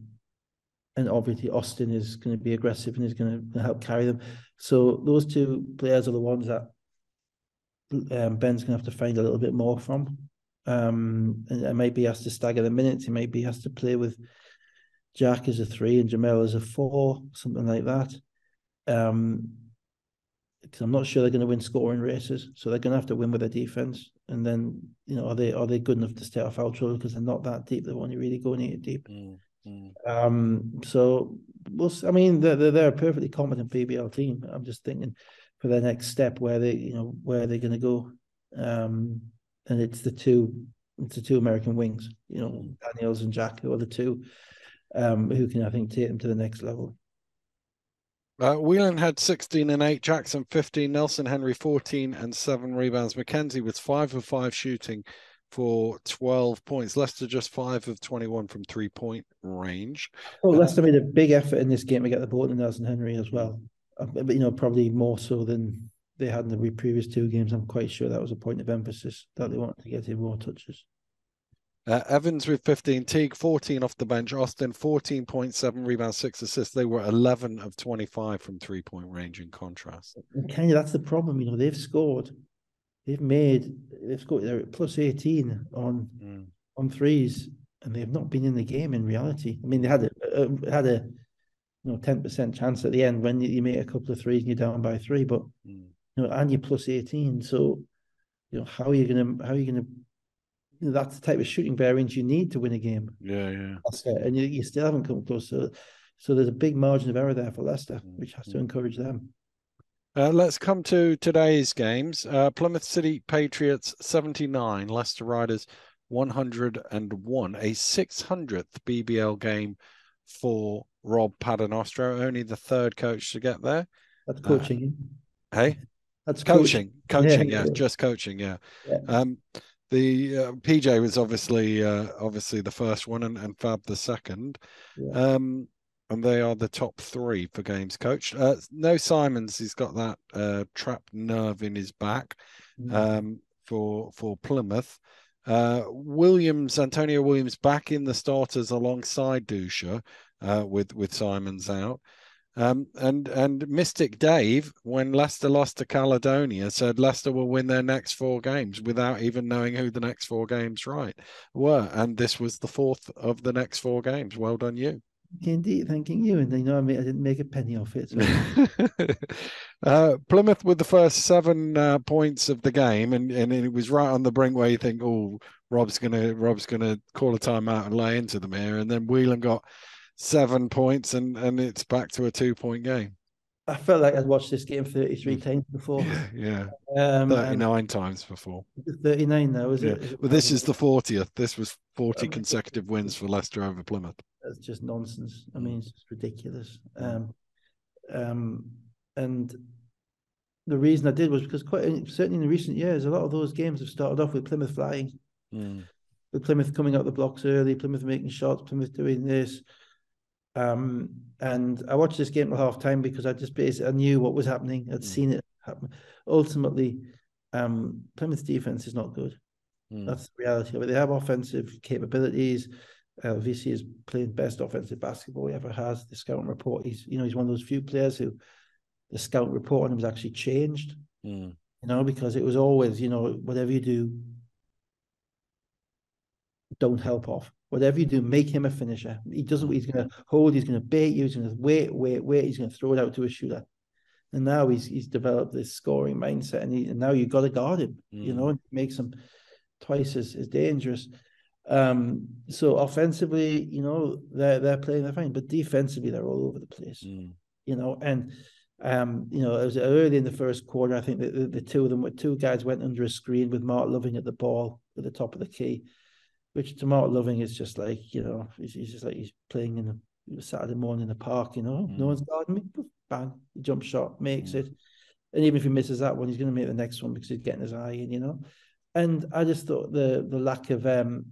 and obviously Austin is going to be aggressive and is going to help carry them. So those two players are the ones that um, Ben's going to have to find a little bit more from. Um, and maybe he has to stagger the minutes. He maybe has to play with Jack is a three and Jamel is a four, something like that. Um, because I'm not sure they're going to win scoring races, so they're going to have to win with their defense. And then, you know, are they are they good enough to stay off trouble because they're not that deep? They're only really going eight deep. Mm, Um, so we'll. I mean, they're, they're they're a perfectly competent BBL team. I'm just thinking for their next step where they, you know, where they're going to go. Um, and it's the two, it's the two American wings. You know, mm. Daniels and Jack, who are the two um, who can I think take them to the next level. Uh, Whelan had 16 and 8, Jackson 15, Nelson Henry 14 and 7 rebounds. Mackenzie was 5 of 5 shooting for 12 points. Leicester just 5 of 21 from three point range. Well, Leicester made a big effort in this game to get the ball to Nelson Henry as well. Uh, but, you know, probably more so than they had in the previous two games. I'm quite sure that was a point of emphasis that they wanted to get him more touches. Uh, Evans with 15, Teague 14 off the bench, Austin 14.7 rebounds, six assists. They were 11 of 25 from three point range in contrast. Of that's the problem, you know, they've scored, they've made, they've scored, they're plus 18 on mm. on threes, and they've not been in the game in reality. I mean, they had a, had a you know 10% chance at the end when you, you make a couple of threes and you're down by three, but mm. you know, and you're plus 18. So, you know, how are you gonna how are you gonna that's the type of shooting variance you need to win a game. Yeah, yeah. That's it. And you, you still haven't come close. So, so there's a big margin of error there for Leicester, which has to mm-hmm. encourage them. Uh, let's come to today's games. Uh, Plymouth City Patriots 79, Leicester Riders 101, a 600th BBL game for Rob Paternostro, only the third coach to get there. That's coaching. Uh, hey? That's coaching. Coaching, coaching yeah, yeah, just coaching, yeah. yeah. Um, the uh, PJ was obviously uh, obviously the first one and, and Fab the second. Yeah. Um, and they are the top three for games coached. Uh, no Simons, he's got that uh, trapped nerve in his back mm. um, for for Plymouth. Uh, Williams, Antonio Williams, back in the starters alongside Dusha uh, with with Simons out. Um, and and Mystic Dave, when Leicester lost to Caledonia, said Leicester will win their next four games without even knowing who the next four games right were, and this was the fourth of the next four games. Well done, you. Indeed, thanking you. And you know, I, mean, I didn't make a penny off it. So. uh, Plymouth with the first seven uh, points of the game, and, and it was right on the brink where you think, oh, Rob's gonna Rob's gonna call a timeout and lay into them here, and then Whelan got seven points, and and it's back to a two point game. I felt like I'd watched this game 33 mm. times before. Yeah. Um, 39 times before. 39 now, is yeah. it? Is it well, this is the 40th. This was 40 um, consecutive wins for Leicester over Plymouth. That's just nonsense. I mean, it's just ridiculous. Um, um, and the reason I did was because quite certainly in the recent years, a lot of those games have started off with Plymouth flying, mm. with Plymouth coming out the blocks early, Plymouth making shots, Plymouth doing this. Um, and I watched this game at half time because I just basically I knew what was happening. I'd mm. seen it happen. Ultimately, um, Plymouth's defense is not good. Mm. That's the reality of it. They have offensive capabilities. Uh, VC is playing best offensive basketball he ever has. The scouting report, he's you know he's one of those few players who the scout report on him was actually changed. Mm. You know because it was always you know whatever you do, don't help off. Whatever you do, make him a finisher. He doesn't. He's going to hold. He's going to bait you. He's going to wait, wait, wait. He's going to throw it out to a shooter. And now he's he's developed this scoring mindset, and, he, and now you've got to guard him. Mm. You know, and makes him twice as, as dangerous. Um, so offensively, you know, they're they're playing they're fine, but defensively they're all over the place. Mm. You know, and um, you know, it was early in the first quarter. I think the, the, the two of them, two guys went under a screen with Mark Loving at the ball at the top of the key which to Mark Loving is just like you know he's, he's just like he's playing in a Saturday morning in the park. You know, mm. no one's guarding me. Bang, jump shot makes mm. it, and even if he misses that one, he's going to make the next one because he's getting his eye in. You know, and I just thought the the lack of um,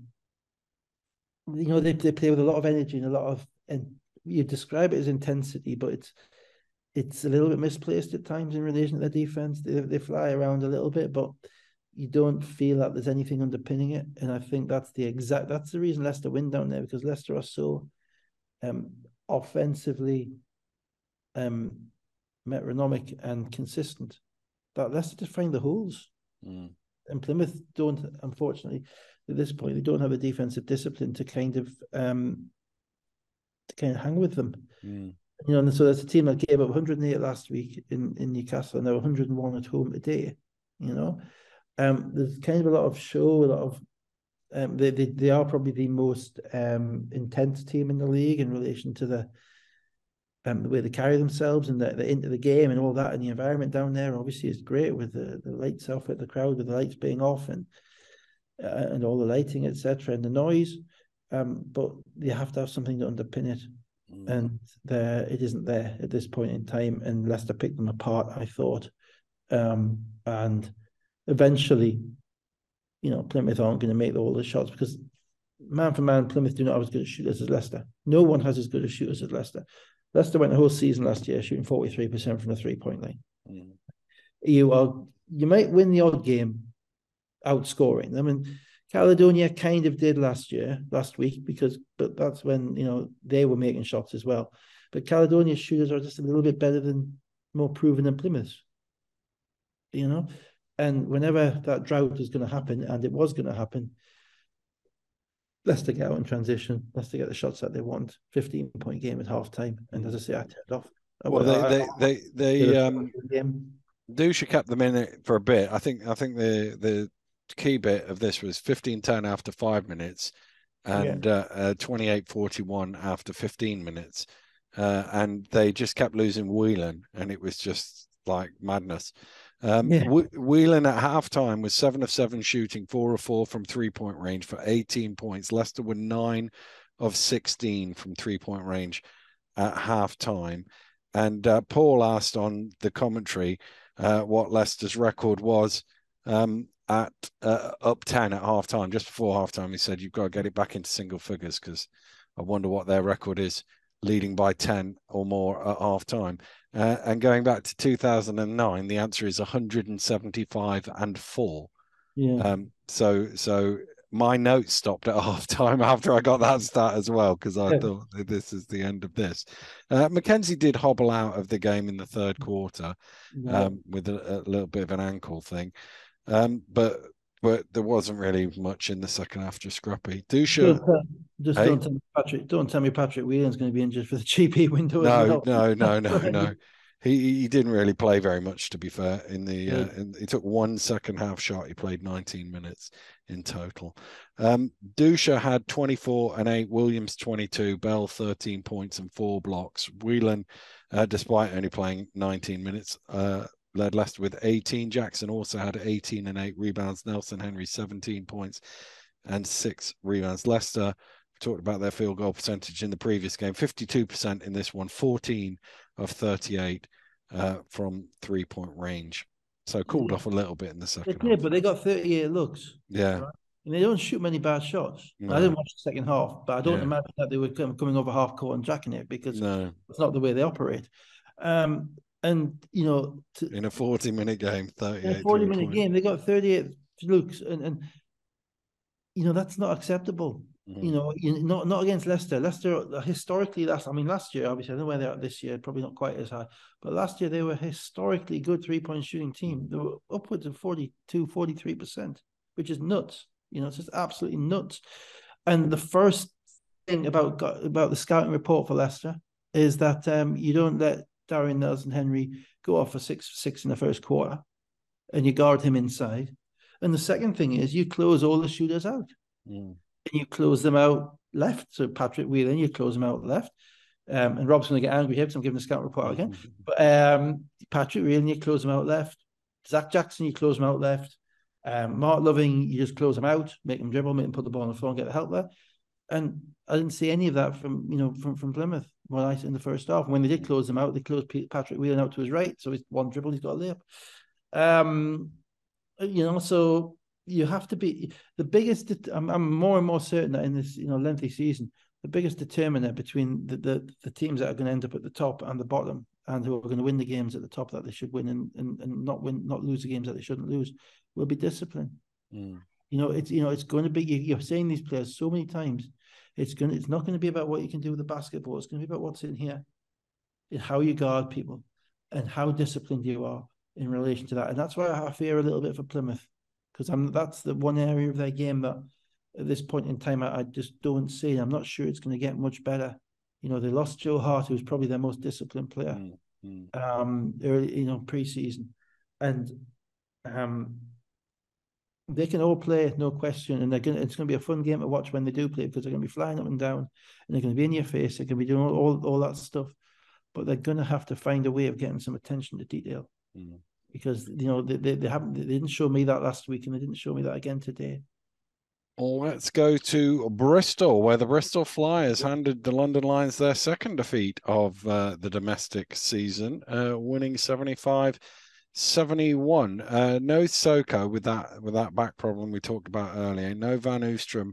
you know, they they play with a lot of energy and a lot of and you describe it as intensity, but it's it's a little bit misplaced at times in relation to their defense. They they fly around a little bit, but you don't feel that there's anything underpinning it. And I think that's the exact that's the reason Leicester win down there because Leicester are so um, offensively um, metronomic and consistent that Leicester just find the holes. Mm. And Plymouth don't, unfortunately, at this point, they don't have a defensive discipline to kind of um, to kind of hang with them. Mm. You know, and so there's a team that gave up 108 last week in, in Newcastle, and they're 101 at home today. You know, um, there's kind of a lot of show, a lot of um, they, they they are probably the most um intense team in the league in relation to the um the way they carry themselves and the, the into the game and all that and the environment down there obviously is great with the, the lights off at the crowd with the lights being off and uh, and all the lighting etc and the noise. Um but you have to have something to underpin it. Mm. and there it isn't there at this point in time and Leicester picked them apart I thought. Um and eventually, you know, Plymouth aren't going to make all the shots because man for man, Plymouth do not have as good a shooters as Leicester. No one has as good a shooters as Leicester. Leicester went the whole season last year shooting 43% from the three point line. Mm. You are you might win the odd game outscoring. I mean, Caledonia kind of did last year, last week, because but that's when you know they were making shots as well. But Caledonia's shooters are just a little bit better than more proven than Plymouth's. You know, and whenever that drought is going to happen, and it was going to happen, Leicester get out in transition. Leicester get the shots that they want. 15 point game at half time. And as I say, I turned off. Well, they, they, they, they, um, Dusha kept them in it for a bit. I think, I think the, the key bit of this was 15 10 after five minutes and yeah. uh, uh, 28 41 after 15 minutes. Uh, and they just kept losing Whelan, and it was just like madness. Um, yeah. Whelan at halftime was seven of seven shooting, four of four from three point range for 18 points. Leicester were nine of 16 from three point range at halftime. And uh, Paul asked on the commentary uh, what Leicester's record was um, at uh, up 10 at halftime. Just before halftime, he said, You've got to get it back into single figures because I wonder what their record is leading by 10 or more at half time. Uh, and going back to 2009, the answer is 175 and four. Yeah. Um, so, so my notes stopped at half time after I got that stat as well, because I yeah. thought this is the end of this. Uh, Mackenzie did hobble out of the game in the third quarter yeah. um, with a, a, little bit of an ankle thing. Um, but but there wasn't really much in the second half, just scrappy. Dusha, just hey? don't tell me Patrick. Don't tell me Patrick Whelan's going to be injured for the GB window. No, no, no, no, no. he he didn't really play very much to be fair. In the uh, in, he took one second half shot. He played 19 minutes in total. Um, Dusha had 24 and eight. Williams 22. Bell 13 points and four blocks. Whelan, uh, despite only playing 19 minutes, uh, led Leicester with 18. Jackson also had 18 and eight rebounds. Nelson Henry 17 points and six rebounds. Leicester talked about their field goal percentage in the previous game 52% in this one 14 of 38 uh, from three point range so cooled off a little bit in the second yeah but they got 38 looks yeah right? and they don't shoot many bad shots no. i didn't watch the second half but i don't yeah. imagine that they were coming over half court and jacking it because no. it's not the way they operate um, and you know to, in a 40 minute game 38 40 minute point. game they got 38 looks and, and you know that's not acceptable Mm-hmm. You know, not not against Leicester. Leicester historically last. I mean, last year obviously I don't know where they are this year. Probably not quite as high, but last year they were historically good three point shooting team. They were upwards of 42, 43 percent, which is nuts. You know, it's just absolutely nuts. And the first thing about about the scouting report for Leicester is that um, you don't let Darien Nelson Henry go off for six six in the first quarter, and you guard him inside. And the second thing is you close all the shooters out. Mm and you close them out left. So Patrick Whelan, you close them out left. Um, and Rob's going to get angry here because I'm giving the scout report again. Mm-hmm. But um, Patrick Whelan, you close them out left. Zach Jackson, you close them out left. Um, Mark Loving, you just close them out, make them dribble, make them put the ball on the floor and get the help there. And I didn't see any of that from you know from from Plymouth when I in the first half. When they did close them out, they closed Patrick Whelan out to his right, so he's one dribble, he's got a layup. Um, you know, so you have to be the biggest. I'm, I'm more and more certain that in this you know lengthy season, the biggest determiner between the, the, the teams that are going to end up at the top and the bottom, and who are going to win the games at the top that they should win and, and, and not win, not lose the games that they shouldn't lose, will be discipline. Mm. You know, it's you know it's going to be. You're saying these players so many times. It's going. It's not going to be about what you can do with the basketball. It's going to be about what's in here, and how you guard people, and how disciplined you are in relation to that. And that's why I fear a little bit for Plymouth because I'm that's the one area of their game that at this point in time I, I just don't see. I'm not sure it's going to get much better. You know, they lost Joe Hart, who was probably their most disciplined player, mm-hmm. um, early, you know, preseason, and um, they can all play, no question, and they're gonna, It's going to be a fun game to watch when they do play because they're going to be flying up and down, and they're going to be in your face. They're going to be doing all all, all that stuff, but they're going to have to find a way of getting some attention to detail. Mm because you know they, they, they haven't they didn't show me that last week and they didn't show me that again today. Well, let's go to Bristol, where the Bristol Flyers handed the London Lions their second defeat of uh, the domestic season, uh, winning 75 71. Uh, no Soko with that with that back problem we talked about earlier. No Van Oostrum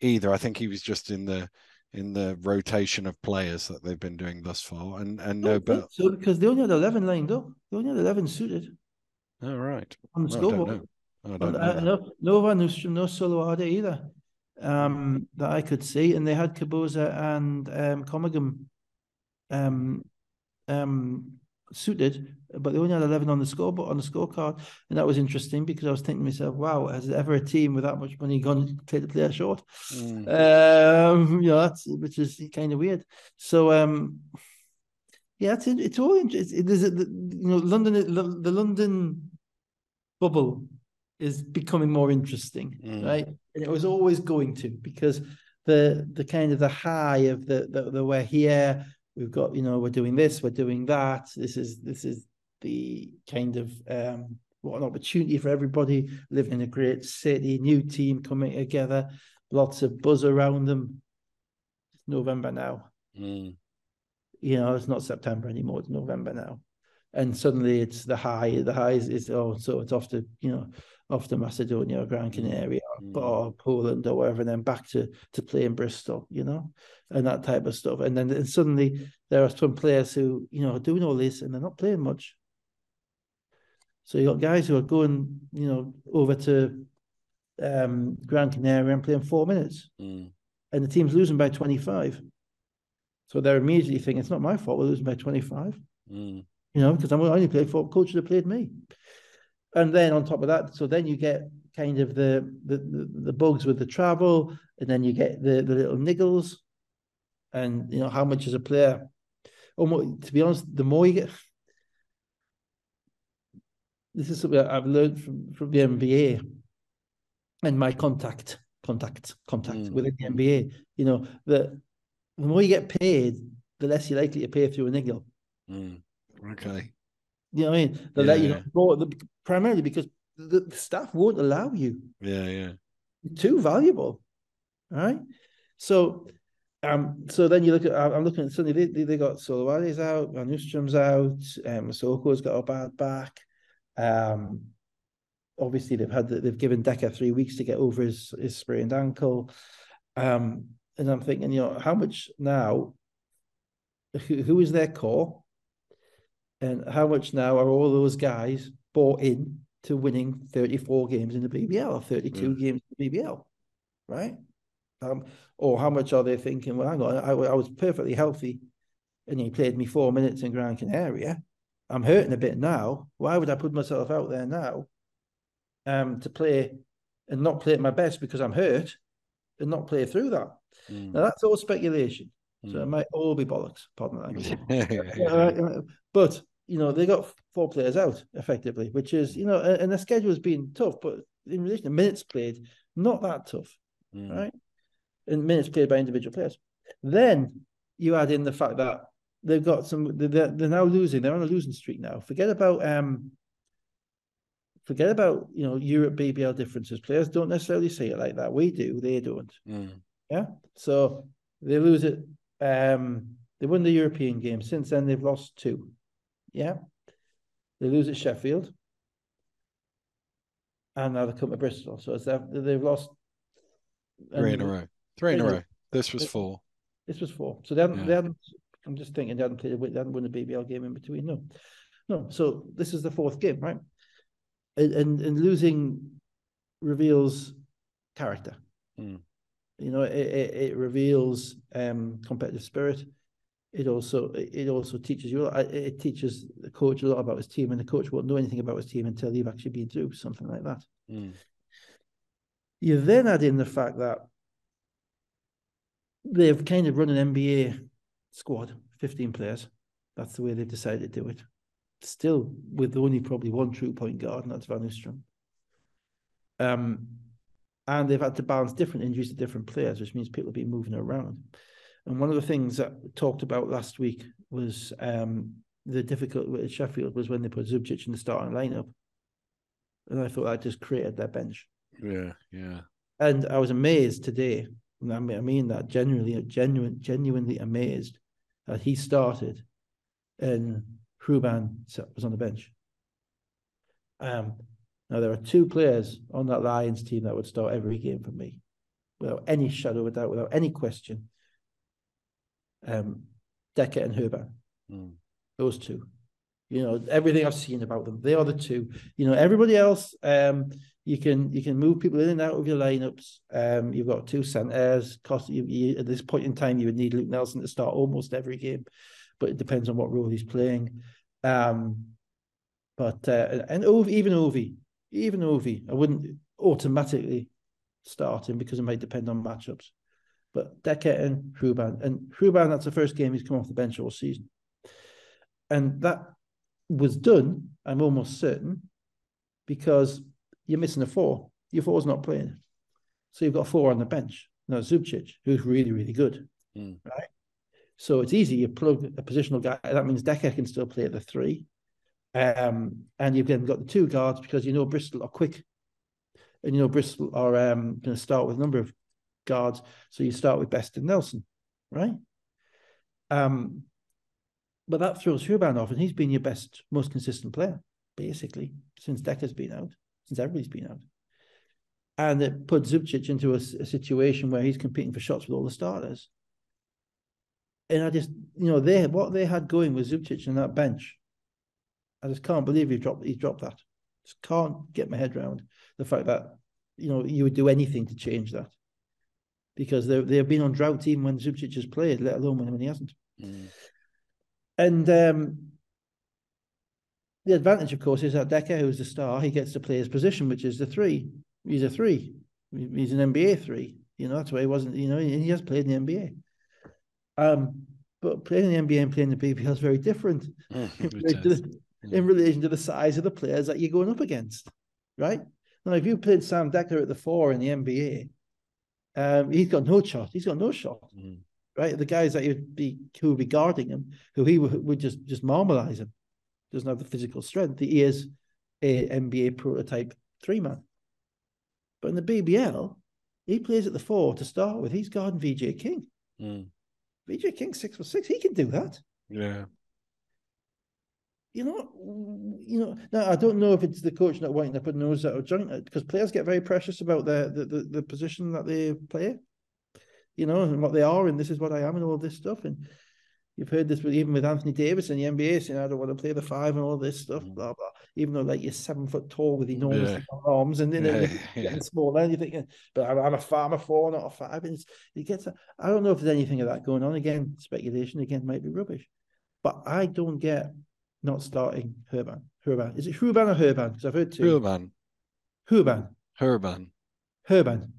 either. I think he was just in the in the rotation of players that they've been doing thus far, and and no, but so because they only had eleven lined up, they only had eleven suited. All oh, on the scoreboard. I don't know. I don't know. no one no Soloade either um, that I could see, and they had Kaboza and um, Comagum um, um, suited, but they only had 11 on the scoreboard on the scorecard, and that was interesting because I was thinking to myself, "Wow, has ever a team with that much money gone to play the player short?" Mm. Um, you know, that's which is kind of weird. So, um, yeah, it's it's all interesting. There's a, you know, London, the London bubble is becoming more interesting, mm. right? And it was always going to because the the kind of the high of the the, the we're here we've got you know we're doing this we're doing that. This is this is the kind of um, what an opportunity for everybody living in a great city new team coming together lots of buzz around them. It's november now. Mm. you know it's not september anymore it's november now. And suddenly it's the high the high is, is oh so it's off to you know off to Macedonia or Gran Canaria mm. or Poland or wherever, and then back to to play in Bristol, you know, and that type of stuff. And then and suddenly there are some players who you know are doing all this and they're not playing much. So you got guys who are going, you know, over to um, Gran Canaria and playing four minutes, mm. and the team's losing by twenty five. So they're immediately thinking it's not my fault we're losing by twenty five. Mm. You know, because I'm only played four coaches have played me and then on top of that, so then you get kind of the the, the, the bugs with the travel, and then you get the, the little niggles, and you know how much as a player. Almost to be honest, the more you get, this is something I've learned from from the NBA and my contact contact contact mm. within the NBA. You know that the more you get paid, the less you're likely to pay through a niggle. Mm. Okay. You know what I mean? They yeah, let you know, primarily because the, the, staff won't allow you. Yeah, yeah. too valuable. All right. So um, so then you look at I'm looking at suddenly they, they got Solowade's out, Van Oostrom's out, um Soko's got a bad back. Um obviously they've had they've given Dekker three weeks to get over his his sprained ankle. Um, and I'm thinking, you know, how much now? Who, who is their core? And how much now are all those guys bought in to winning 34 games in the BBL or 32 mm. games in the BBL, right? Um, or how much are they thinking? Well, hang on, I, I was perfectly healthy, and he played me four minutes in Gran Canaria. I'm hurting a bit now. Why would I put myself out there now um, to play and not play at my best because I'm hurt and not play through that. Mm. Now that's all speculation. Mm. So it might all be bollocks, pardon that. but you know, they got four players out effectively, which is, you know, and the schedule has been tough, but in relation to minutes played, not that tough. Mm. Right. And minutes played by individual players. Then you add in the fact that they've got some they're, they're now losing, they're on a losing streak now. Forget about um forget about you know Europe BBL differences. Players don't necessarily say it like that. We do, they don't. Mm. Yeah. So they lose it. Um, they won the European game. Since then, they've lost two. Yeah. They lose at Sheffield. And now they come to Bristol. So it's they've lost three in a row. Three in a row. This was four. This was four. So they haven't, yeah. they haven't I'm just thinking they hadn't played they hadn't won a BBL game in between. No. No. So this is the fourth game, right? and and losing reveals character. Mm. You know, it, it, it reveals um, competitive spirit. It also it also teaches you it teaches the coach a lot about his team, and the coach won't know anything about his team until you've actually been through something like that. Mm. You then add in the fact that they've kind of run an NBA squad, 15 players. That's the way they've decided to do it still with only probably one true point guard, and that's Van Oostrom. Um, and they've had to balance different injuries to different players, which means people have been moving around. And one of the things that we talked about last week was um, the difficult with Sheffield was when they put Zubcic in the starting lineup. And I thought that just created their bench. Yeah, yeah. And I was amazed today. And I mean, I mean that genuinely, genuine, genuinely amazed that he started and Ruban was on the bench. Um, now there are two players on that Lions team that would start every game for me, without any shadow of doubt, without any question. Um, Dekker and Ruban, mm. those two. You know everything I've seen about them. They are the two. You know everybody else. Um, you can you can move people in and out of your lineups. Um, you've got two centers. Cost you, you, at this point in time, you would need Luke Nelson to start almost every game, but it depends on what role he's playing. Um, but uh, and Ovie, even Ovie, even Ovie, I wouldn't automatically start him because it might depend on matchups. But Dekker and Ruban, and Ruban, that's the first game he's come off the bench all season, and that was done. I'm almost certain because you're missing a four. Your four's not playing, so you've got four on the bench. Now Zubcic, who's really really good, mm. right? So it's easy. You plug a positional guy. That means Dekker can still play at the three. Um, and you've then got the two guards because you know Bristol are quick. And you know Bristol are um, going to start with a number of guards. So you start with Best and Nelson, right? Um, but that throws Ruban off, and he's been your best, most consistent player, basically, since Dekker's been out, since everybody's been out. And it put Zubcic into a, a situation where he's competing for shots with all the starters and I just, you know, they what they had going with Zubcic on that bench. I just can't believe he dropped he dropped that. Just can't get my head around the fact that you know you would do anything to change that because they they've been on drought even when Zubcic has played, let alone when, when he hasn't. Mm. And um, the advantage, of course, is that Dekker, who's the star, he gets to play his position, which is the three. He's a three. He's an NBA three. You know, that's why he wasn't, you know, and he has played in the NBA. Um, but playing the NBA and playing the BBL is very different. Mm, mm. in relation to the size of the players that you're going up against, right? Now, if you played Sam Dekker at the four in the NBA, um, he's got no shot. He's got no shot, mm. right? The guys that would be who would be guarding him, who he would, would just just normalize him, doesn't have the physical strength. He is a NBA prototype three man. But in the BBL, he plays at the four to start with. He's guarding VJ King. Mm. VJ King six for six. He can do that. Yeah. You know, you know. Now I don't know if it's the coach not wanting to put nose out of joint because players get very precious about their the, the, the position that they play. You know, and what they are, and this is what I am, and all this stuff. And You've heard this with even with Anthony Davis in the NBA saying, I don't want to play the five and all this stuff, mm. blah, blah. Even though like you're seven foot tall with enormous yeah. arms and then yeah, you're getting smaller, and you're thinking, but I'm, I'm a farmer four, not a five. And it's, it gets, I don't know if there's anything of that going on. Again, speculation again might be rubbish. But I don't get not starting Herban. Herban. Is it Herban or Herban? Because I've heard two. Herban. Herban. Herban. Herban.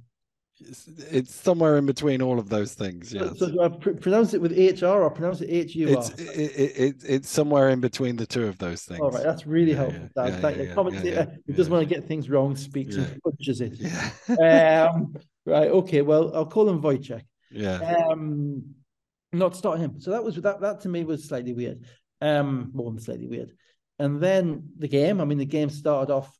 It's, it's, somewhere in between all of those things. Yes. So, so I pr- pronounce it with HR or pronounce it H U R? It's, it, it, it's somewhere in between the two of those things. All right, that's really yeah, helpful. Yeah, yeah, Thank you. Commentator who doesn't want to get things wrong speaks and punches it. um, right. Okay. Well, I'll call him Wojciech. Yeah. Um, not starting him. So that was that. That to me was slightly weird. Um, more than slightly weird. And then the game. I mean, the game started off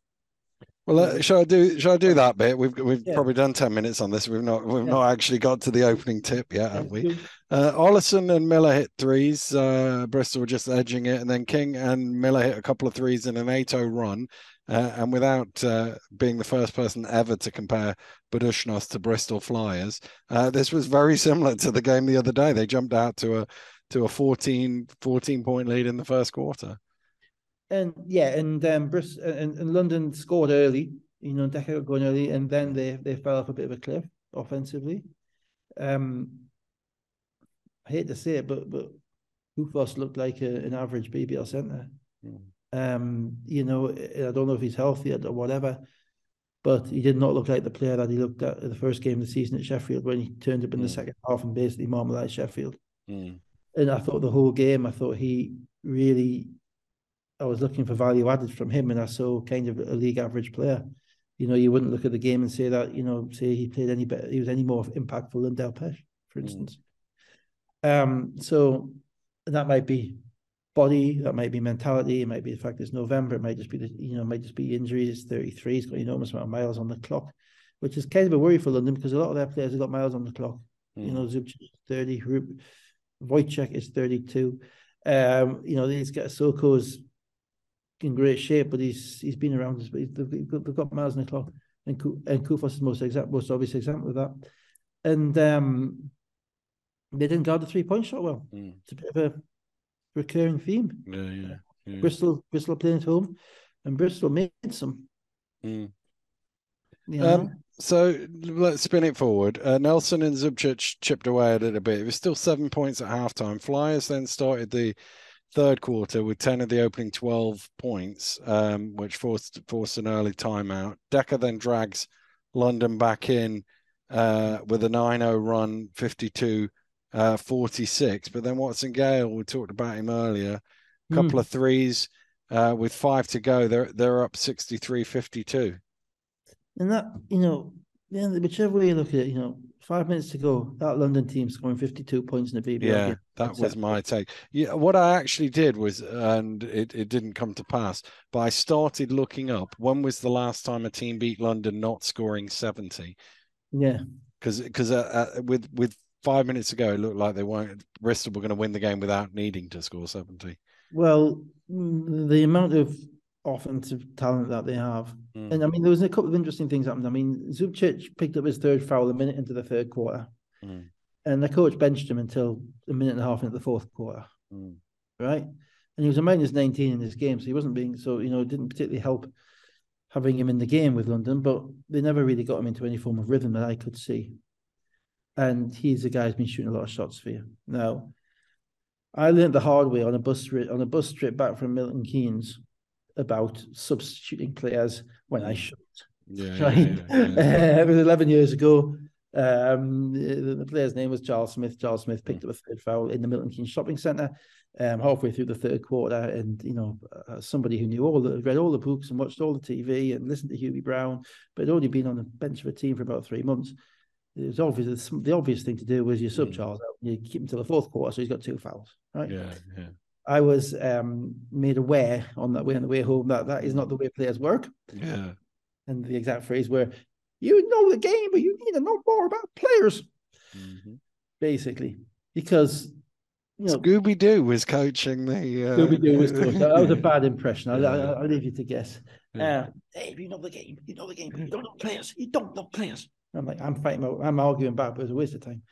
well, uh, shall I do? Shall I do that bit? We've we've yeah. probably done ten minutes on this. We've not we've yeah. not actually got to the opening tip yet, have we? Uh, Ollison and Miller hit threes. Uh, Bristol were just edging it, and then King and Miller hit a couple of threes in an 8-0 run. Uh, and without uh, being the first person ever to compare Budućnost to Bristol Flyers, uh, this was very similar to the game the other day. They jumped out to a to a 14, 14 point lead in the first quarter and yeah, and um, Bristol and, and London scored early. You know, Dekker got going early, and then they they fell off a bit of a cliff offensively. Um, I hate to say it, but but Koufos looked like a, an average BBL centre. Mm. Um, you know, I don't know if he's healthy or whatever, but he did not look like the player that he looked at the first game of the season at Sheffield when he turned up in mm. the hmm. second half and basically marmalised Sheffield. Mm. And I thought the whole game, I thought he really I was looking for value added from him, and I saw kind of a league average player. You know, you wouldn't look at the game and say that you know, say he played any better, he was any more impactful than Del Pesh, for mm. instance. Mm. Um, so that might be body, that might be mentality, it might be the fact it's November, it might just be the you know, it might just be injuries. It's 33, he's got an enormous amount of miles on the clock, which is kind of a worry for London because a lot of their players have got miles on the clock. Mm. You know, Zubcic 30, Wojciech is 32. Um, you know, these guys Soko's in great shape, but he's he's been around. They've, got, they've got miles in the clock, and and Koufos is the most exact, most obvious example of that. And um, they didn't guard the three point shot well. Mm. It's a bit of a recurring theme. Yeah, yeah, yeah. Bristol, Bristol playing at home, and Bristol made some. Mm. You know? um, so let's spin it forward. Uh, Nelson and Zubcic chipped away a little bit. It was still seven points at halftime. Flyers then started the third quarter with 10 of the opening 12 points, um, which forced forced an early timeout. Dekker then drags London back in uh, with a 9 0 run, 52 uh, 46. But then Watson Gale, we talked about him earlier, a couple mm. of threes uh, with five to go. They're, they're up 63 52. And that, you know, whichever way you look at it, you know, five minutes to go. That London team scoring 52 points in the BBL. Yeah, that was my take. Yeah, what I actually did was, and it, it didn't come to pass, but I started looking up when was the last time a team beat London not scoring 70. Yeah, because because uh, uh, with with five minutes ago, it looked like they weren't Bristol were going to win the game without needing to score 70. Well, the amount of offensive talent that they have. Mm. And I mean, there was a couple of interesting things happened. I mean, Zubcic picked up his third foul a minute into the third quarter, mm. and the coach benched him until a minute and a half into the fourth quarter, mm. right? And he was a minus 19 in this game, so he wasn't being so, you know, it didn't particularly help having him in the game with London, but they never really got him into any form of rhythm that I could see. And he's a guy who's been shooting a lot of shots for you. Now, I learned the hard way on a bus on a bus trip back from Milton Keynes about substituting players when I shouldn't. Yeah, right? Yeah, yeah, it was 11 years ago. Um, the, player's name was Charles Smith. Charles Smith picked up a third foul in the Milton Keynes shopping centre um, halfway through the third quarter. And, you know, uh, somebody who knew all the, read all the books and watched all the TV and listened to Hubie Brown, but had only been on the bench of a team for about three months. It was obvious. The obvious thing to do was you sub mm. Charles out, you keep him till the fourth quarter, so he's got two fouls, right? Yeah, yeah. I was um, made aware on that way on the way home that that is not the way players work. Yeah. And the exact phrase where you know the game, but you need to know more about players. Mm-hmm. Basically, because you know, Scooby Doo was coaching the. Uh... Scooby Doo was coaching. That was a bad impression. I'll, I'll, I'll leave you to guess. Yeah. Uh, hey, you know the game. You know the game. You don't know players. You don't know players. I'm like, I'm fighting. I'm arguing back, but it was a waste of time.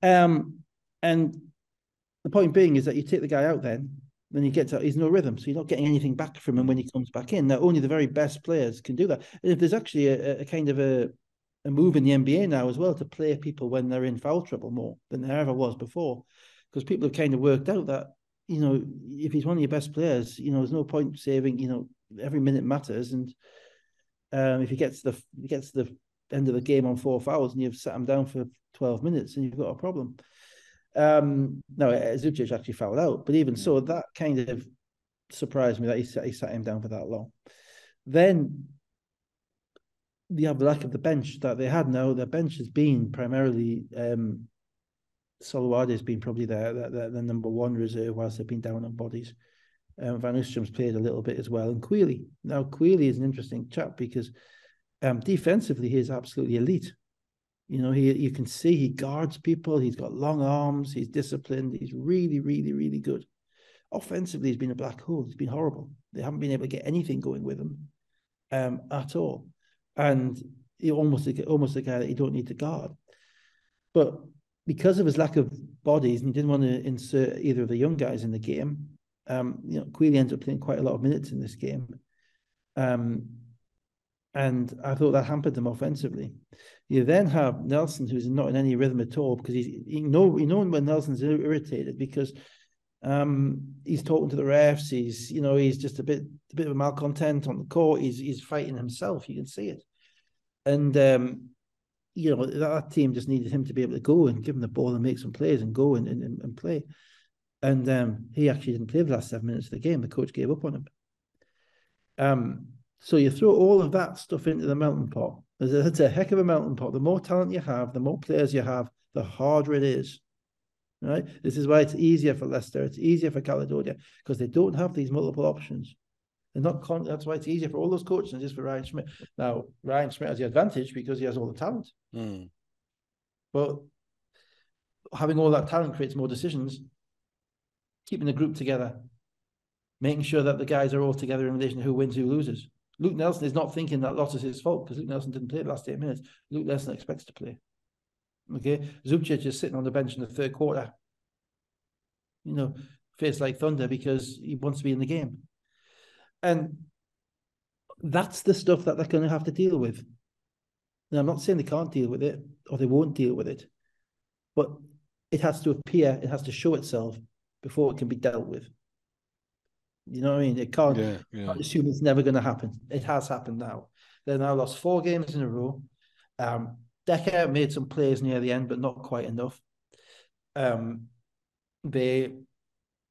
Um, and the point being is that you take the guy out then, then he gets out, he's no rhythm. So you're not getting anything back from him when he comes back in. Now, only the very best players can do that. And if there's actually a, a kind of a, a move in the NBA now as well to play people when they're in foul trouble more than there ever was before, because people have kind of worked out that, you know, if he's one of your best players, you know, there's no point saving, you know, every minute matters. And um, if he gets the he gets the end of the game on four fouls and you've sat him down for 12 minutes and you've got a problem. Um, no, Zubcic actually fouled out, but even so, that kind of surprised me that he sat, he sat him down for that long. Then the have the lack of the bench that they had now. Their bench has been primarily um, has been probably their, their, their number one reserve whilst they've been down on bodies. Um, Van Oostrom's played a little bit as well, and Queeley. Now Queeley is an interesting chap because um, defensively he is absolutely elite. You know, he you can see he guards people. He's got long arms. He's disciplined. He's really, really, really good. Offensively, he's been a black hole. He's been horrible. They haven't been able to get anything going with him um, at all. And he almost almost a guy that you don't need to guard. But because of his lack of bodies, and he didn't want to insert either of the young guys in the game, um, you know, Queeley ends up playing quite a lot of minutes in this game. Um, and I thought that hampered them offensively. You then have Nelson, who's not in any rhythm at all, because he's you know you know when Nelson's irritated because um, he's talking to the refs. He's you know he's just a bit a bit of a malcontent on the court. He's he's fighting himself. You can see it, and um, you know that team just needed him to be able to go and give him the ball and make some plays and go and and, and play. And um, he actually didn't play the last seven minutes of the game. The coach gave up on him. Um, so you throw all of that stuff into the melting pot. It's a heck of a mountain pot. The more talent you have, the more players you have, the harder it is. Right. This is why it's easier for Leicester. It's easier for Caledonia because they don't have these multiple options. They're not. Con- that's why it's easier for all those coaches and just for Ryan Schmidt. Now Ryan Schmidt has the advantage because he has all the talent. Mm. But having all that talent creates more decisions. Keeping the group together, making sure that the guys are all together in relation to who wins, who loses. Luke Nelson is not thinking that loss is his fault because Luke Nelson didn't play the last eight minutes. Luke Nelson expects to play. Okay, Zubcic is sitting on the bench in the third quarter. You know, face like thunder because he wants to be in the game, and that's the stuff that they're going to have to deal with. Now, I'm not saying they can't deal with it or they won't deal with it, but it has to appear, it has to show itself before it can be dealt with. You know what I mean? It can't, yeah, yeah. can't assume it's never going to happen. It has happened now. They now lost four games in a row. Um, Dekker made some plays near the end, but not quite enough. Um, they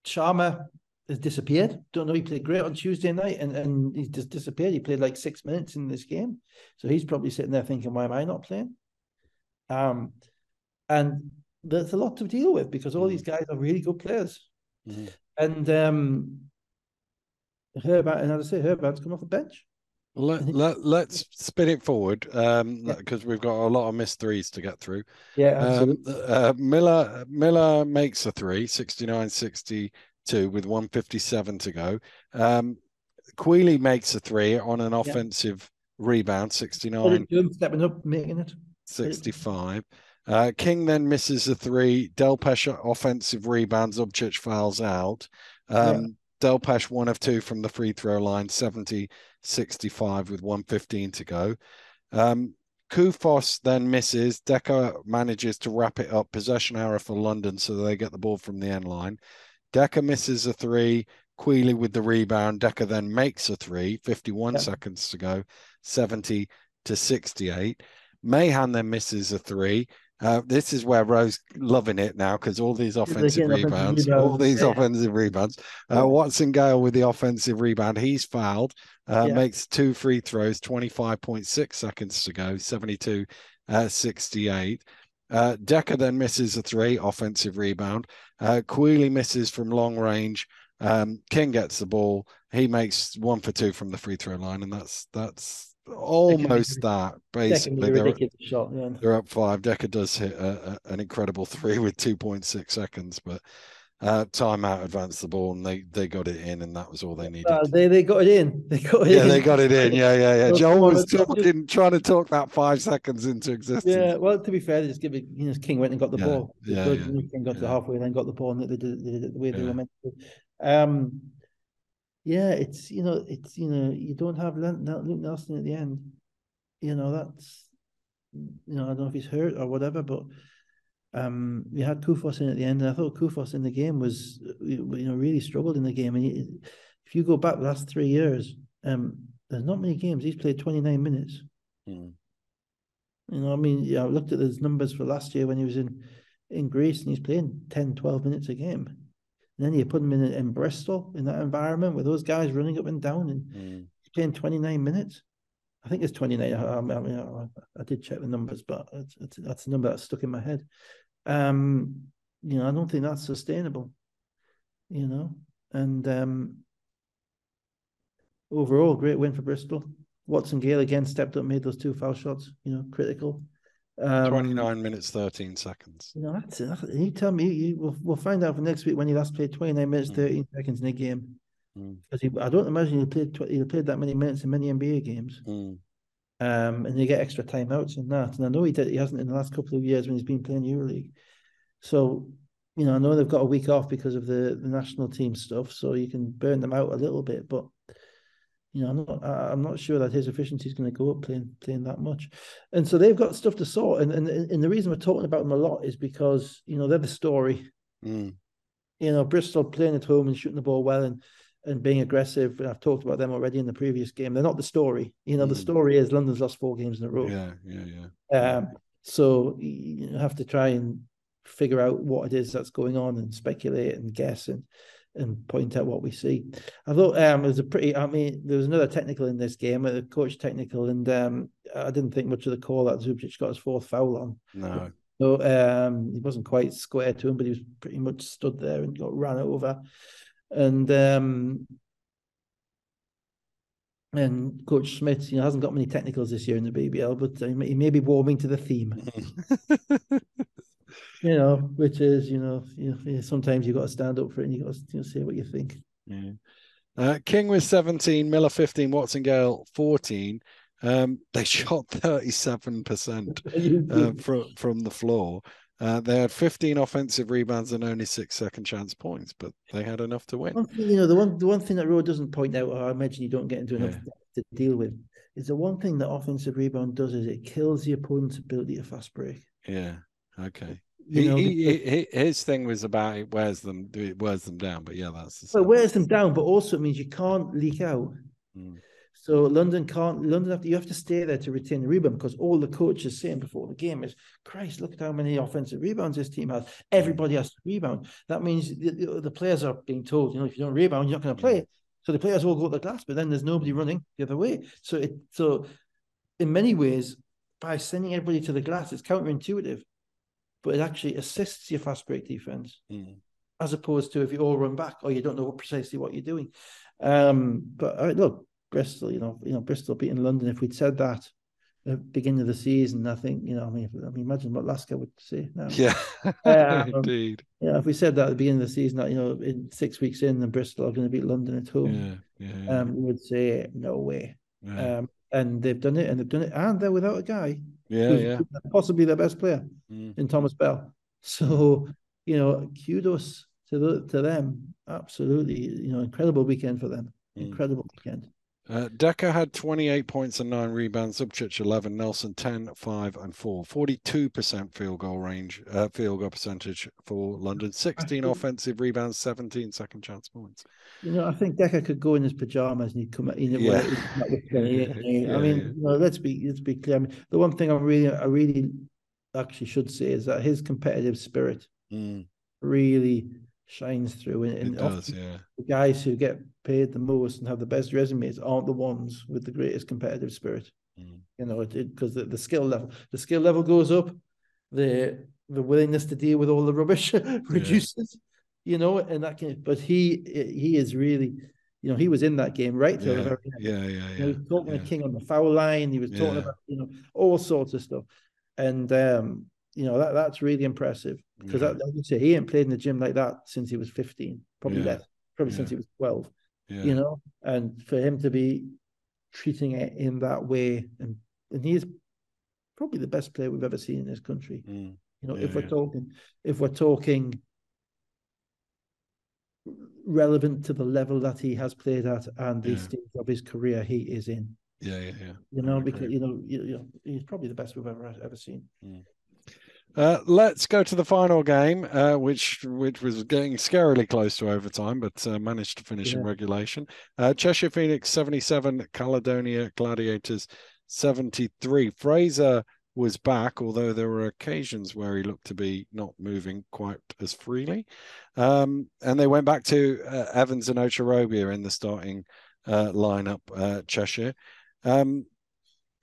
Sharma has disappeared. Don't know. He played great on Tuesday night, and and he's just disappeared. He played like six minutes in this game, so he's probably sitting there thinking, "Why am I not playing?" Um, and there's a lot to deal with because all mm. these guys are really good players, mm-hmm. and um, Herbert, and as I say, Herbert's come off the bench. Let, let, let's spin it forward um, because yeah. we've got a lot of missed threes to get through. Yeah, um, uh, Miller Miller makes a three, 69 62 with 157 to go. Um, Queeley makes a three on an offensive yeah. rebound, 69. Stepping up, making it. 65. Uh, King then misses a three. Del Pesha offensive rebounds. Zubcic fouls out. Um, Delpesh one of two from the free throw line, 70 65 with 115 to go. Um, Koufos then misses. Dekker manages to wrap it up. Possession error for London, so they get the ball from the end line. Dekker misses a three. Queeley with the rebound. Dekker then makes a three. 51 seconds to go. 70 to 68. Mahan then misses a three. Uh, this is where Rose loving it now because all these offensive rebounds, offensive all these yeah. offensive rebounds. Uh, Watson Gale with the offensive rebound, he's fouled, uh, yeah. makes two free throws, 25.6 seconds to go, 72 uh, 68. Uh, Dekker then misses a three, offensive rebound. Uh, misses from long range. Um, King gets the ball. He makes one for two from the free throw line, and that's that's almost that basically. They're, shot, yeah. they're up five. Dekker does hit a, a, an incredible three with two point six seconds, but uh, timeout advanced the ball and they they got it in and that was all they needed. Uh, they they got it in. They got it yeah, in. they got it in. Yeah, yeah, yeah. Joel was talking, trying to talk that five seconds into existence. Yeah, well, to be fair, they just give it. You know, King went and got the yeah, ball. Yeah, yeah, King got yeah. to halfway, then got the ball, and they did, they did it the way they were meant to. Um, yeah, it's you know, it's you know, you don't have Luke Nelson at the end. You know, that's you know, I don't know if he's hurt or whatever, but um, we had Koufos in at the end, and I thought Koufos in the game was, you know, really struggled in the game. And he, if you go back the last three years, um, there's not many games he's played 29 minutes. Mm. You know, I mean, yeah, I looked at his numbers for last year when he was in in Greece, and he's playing 10, 12 minutes a game. And then you put him in in Bristol in that environment with those guys running up and down, and mm. playing 29 minutes. I think it's 29. I, I, mean, I, I did check the numbers, but it's, it's, that's the number that's stuck in my head. Um, you know, I don't think that's sustainable. You know, and um, overall, great win for Bristol. Watson Gale again stepped up, made those two foul shots. You know, critical. Um, 29 minutes 13 seconds. You know, that's, that's you tell me. You, we'll, we'll find out for next week when he last played 29 minutes mm. 13 seconds in a game. Because mm. I don't imagine he played he played that many minutes in many NBA games. Mm. Um, and you get extra timeouts and that. And I know he did, he hasn't in the last couple of years when he's been playing EuroLeague. So, you know, I know they've got a week off because of the, the national team stuff, so you can burn them out a little bit. But you know, I'm not I'm not sure that his efficiency is going to go up playing playing that much. And so they've got stuff to sort. And and, and the reason we're talking about them a lot is because you know they're the story. Mm. You know, Bristol playing at home and shooting the ball well and and being aggressive. And I've talked about them already in the previous game. They're not the story. You know, mm. the story is London's lost four games in a row. Yeah, yeah, yeah. Um, so you have to try and figure out what it is that's going on and speculate and guess and and point out what we see. I thought um, it was a pretty. I mean, there was another technical in this game, a coach technical, and um, I didn't think much of the call that Zubcic got his fourth foul on. No. So um, he wasn't quite square to him, but he was pretty much stood there and got ran over. And um, and Coach Smith, you know, hasn't got many technicals this year in the BBL, but uh, he may be warming to the theme. you know, which is, you know, you know, sometimes you've got to stand up for it and you've got to you know, say what you think. Yeah. Uh, King was 17, Miller 15, Watson Gale 14. Um, they shot 37% uh, from, from the floor. Uh, they had 15 offensive rebounds and only six second chance points, but they had enough to win. Thing, you know, the one the one thing that Rowe doesn't point out, I imagine you don't get into enough yeah. to deal with, is the one thing that offensive rebound does is it kills the opponent's ability to fast break. Yeah. Okay. He, know, he, his thing was about it wears them it wears them down, but yeah, that's the well, it wears them down, but also it means you can't leak out. Mm. So London can't. London have to, you have to stay there to retain the rebound because all the coaches saying before the game is, "Christ, look at how many offensive rebounds this team has. Everybody has to rebound. That means the, the players are being told, you know, if you don't rebound, you're not going to play. So the players all go to the glass, but then there's nobody running the other way. So it so in many ways, by sending everybody to the glass, it's counterintuitive, but it actually assists your fast break defense. Mm. As opposed to if you all run back or you don't know what, precisely what you're doing. Um, but uh, look, Bristol, you know, you know, Bristol beating London. If we'd said that at the beginning of the season, I think, you know, I mean, I mean, imagine what Lasker would say now. Yeah, um, indeed. Yeah, if we said that at the beginning of the season, that you know, in six weeks in, then Bristol are going to beat London at home. Yeah, yeah, yeah. Um, we would say no way. Yeah. Um, and they've done it, and they've done it, and they're without a guy. Yeah, yeah. Possibly their best player mm. in Thomas Bell. So, you know, kudos to the to them. Absolutely, you know, incredible weekend for them. Mm. Incredible weekend. Uh, Dekker had 28 points and nine rebounds, Zubcic 11, Nelson 10, 5, and 4. 42% field goal range, uh, field goal percentage for London, 16 offensive rebounds, 17 second chance points. You know, I think Dekker could go in his pajamas and he'd come in. Yeah. yeah. I mean, yeah. You know, let's be let's be clear. I mean, the one thing I really I really actually should say is that his competitive spirit mm. really shines through. And, and does, yeah. the guys who get paid the most and have the best resumes aren't the ones with the greatest competitive spirit. Mm. You know, because the, the skill level, the skill level goes up, the the willingness to deal with all the rubbish reduces. Yeah. You know, and that can. But he he is really. You know, he was in that game right till yeah, the very end. Yeah, yeah, yeah. You know, he was talking yeah. to King on the foul line. He was talking about, you know, all sorts of stuff. And um, you know that that's really impressive because yeah. like you say he ain't played in the gym like that since he was 15 probably yeah. less probably yeah. since he was 12 you know and for him to be treating it in that way and and he's probably the best player we've ever seen in this country mm. you know if we're talking if we're talking relevant to the level that he has played at and the stage of his career he is in yeah yeah yeah you know because you know, you, you know he's probably the best we've ever ever seen mm. Uh, let's go to the final game, uh, which which was getting scarily close to overtime, but uh, managed to finish yeah. in regulation. Uh, Cheshire Phoenix 77, Caledonia Gladiators 73. Fraser was back, although there were occasions where he looked to be not moving quite as freely. Um, and they went back to uh, Evans and Ocherobia in the starting uh, lineup, Cheshire. Um,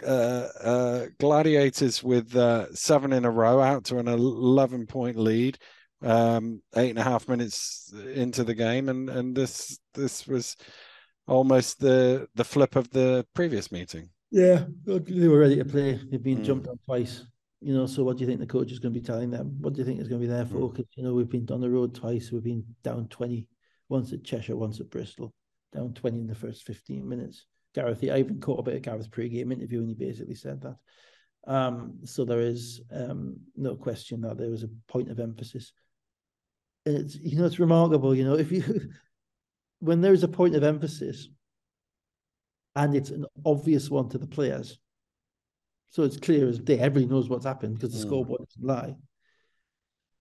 Gladiators with uh, seven in a row out to an 11 point lead, um, eight and a half minutes into the game, and and this this was almost the the flip of the previous meeting. Yeah, they were ready to play. They've been mm. jumped on twice. You know, so what do you think the coach is going to be telling them? What do you think is going to be there for? Because mm. you know we've been on the road twice. We've been down twenty, once at Cheshire, once at Bristol, down twenty in the first fifteen minutes. Gareth. I even caught a bit of Gareth's pre-game interview, and he basically said that. Um, so there is um, no question that there was a point of emphasis. And it's you know it's remarkable. You know if you when there is a point of emphasis, and it's an obvious one to the players, so it's clear as day. Everybody knows what's happened because the mm. scoreboard doesn't lie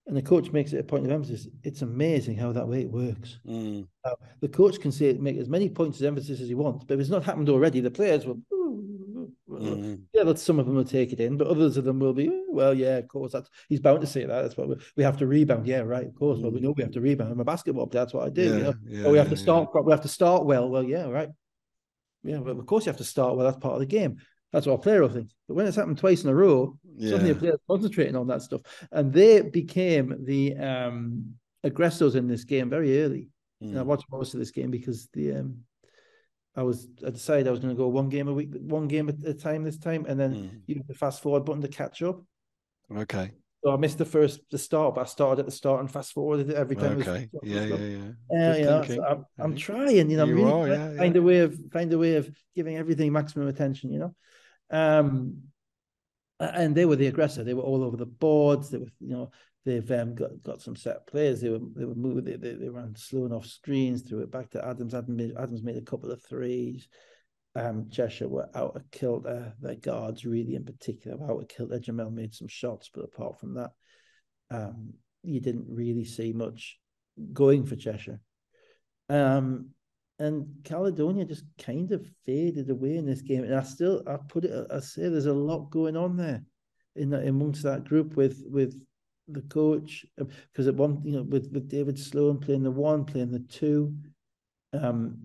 and the coach makes it a point of emphasis. It's amazing how that way it works. Mm. Uh, the coach can say make as many points of emphasis as he wants, but if it's not happened already, the players will. Mm. Yeah, but some of them will take it in, but others of them will be. Well, yeah, of course. That's he's bound to say that. That's what we, have to rebound. Yeah, right. Of course. Well, we know we have to rebound. I'm a basketball player. That's what I do. Yeah, you know? yeah, we have to start. Yeah. We have to start well. Well, yeah, right. Yeah, but of course you have to start well. That's part of the game. That's what a player will think. But when it's happened twice in a row, yeah. suddenly a player concentrating on that stuff. And they became the um, aggressors in this game very early. Mm. And I watched most of this game because the um, I was I decided I was going to go one game a week, one game at a time this time, and then mm. use the fast forward button to catch up. Okay. So I missed the first the start, but I started at the start and fast forwarded it every time. Okay. Yeah, yeah, yeah, yeah. you know, so I'm, I'm trying, you know, you I'm really are, yeah, find yeah. a way of find a way of giving everything maximum attention, you know. Um, and they were the aggressor. They were all over the boards. They were, you know, they've um, got, got some set players. They were they were moving. They, they, they ran slow enough screens, threw it back to Adams. Adams made, Adams made a couple of threes. Um, Cheshire were out of kilter. Their guards, really in particular, were out of kilter. Jamel made some shots, but apart from that, um, you didn't really see much going for Cheshire. Um, and Caledonia just kind of faded away in this game. And I still, I put it, I say there's a lot going on there in that amongst that group with with the coach because at one, you know, with with David Sloan playing the one, playing the two. Um,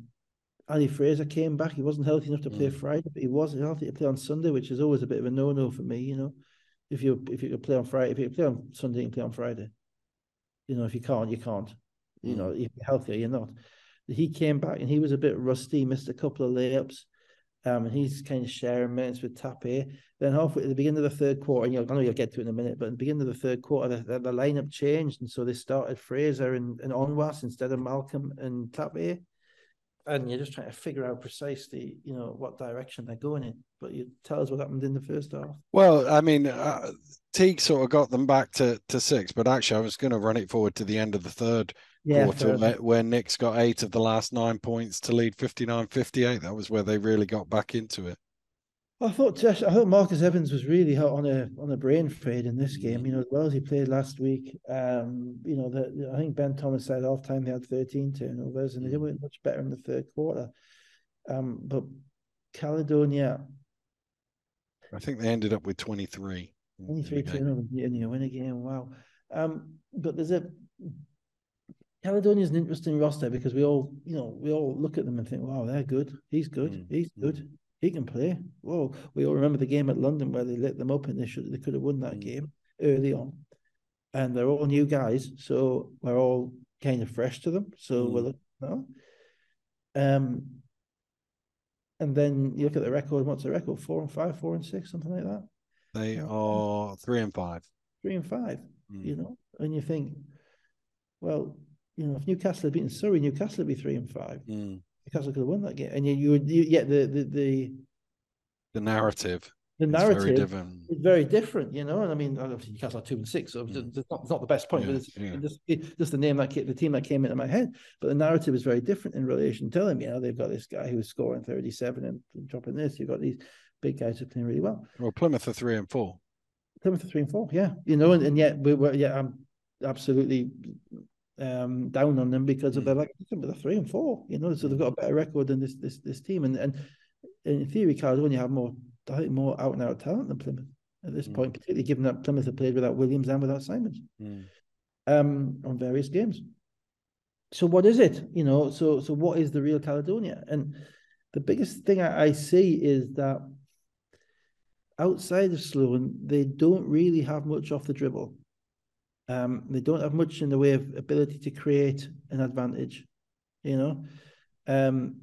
Ali Fraser came back. He wasn't healthy enough to play mm. Friday, but he was healthy to play on Sunday, which is always a bit of a no-no for me. You know, if you if you could play on Friday, if you play on Sunday, you can play on Friday. You know, if you can't, you can't. You mm. know, if you're healthier, you're not he came back and he was a bit rusty, missed a couple of layups. Um, and he's kind of sharing minutes with Tape. Then halfway at the beginning of the third quarter, and you know, I know you'll get to it in a minute, but at the beginning of the third quarter, the, the, the lineup changed, and so they started Fraser and, and Onwas instead of Malcolm and Tape. And you're just trying to figure out precisely, you know, what direction they're going in. But you tell us what happened in the first half. Well, I mean, uh, Teague sort of got them back to to six, but actually, I was going to run it forward to the end of the third yeah, quarter where, where Nick's got eight of the last nine points to lead 59-58. That was where they really got back into it. I thought I thought Marcus Evans was really hot on a on a brain fade in this game. You know, as well as he played last week. Um, you know, the, I think Ben Thomas said half time they had 13 turnovers and they mm. went much better in the third quarter. Um, but Caledonia, I think they ended up with 23. 23 turnovers and you win a game. Wow. Um, but there's a Caledonia is an interesting roster because we all, you know, we all look at them and think, wow, they're good. He's good. Mm. He's good. Mm he can play. Well, we all remember the game at London where they lit them up and they should they could have won that mm. game early on. And they're all new guys, so we're all kind of fresh to them. So mm. we're no. Um, and then you look at the record. What's the record? Four and five, four and six, something like that. They are three and five. Three and five. Mm. You know, and you think, well, you know, if Newcastle had beaten Surrey, Newcastle would be three and five. Mm. Newcastle could have won that game, and you you would you, yeah the the the the narrative. The narrative very different. is very different, you know. And I mean, obviously Newcastle are two and six, so mm. it's, not, it's not the best point, yeah, but it's yeah. just, just the name that came, the team that came into my head. But the narrative is very different in relation to them. You know, they've got this guy who's scoring thirty seven and dropping this. You've got these big guys who are playing really well. Well, Plymouth are three and four. Plymouth are three and four, yeah. You know, and, and yet we were yeah, I'm absolutely um, down on them because of mm. their like they're three and four, you know, so they've got a better record than this this this team. And and in theory, Caledonia have more I think more out and out talent than Plymouth at this mm. point, particularly given that Plymouth have played without Williams and without Simons mm. um, on various games. So what is it? You know, so so what is the real Caledonia? And the biggest thing I, I see is that outside of Sloan, they don't really have much off the dribble. Um, they don't have much in the way of ability to create an advantage. You know, um,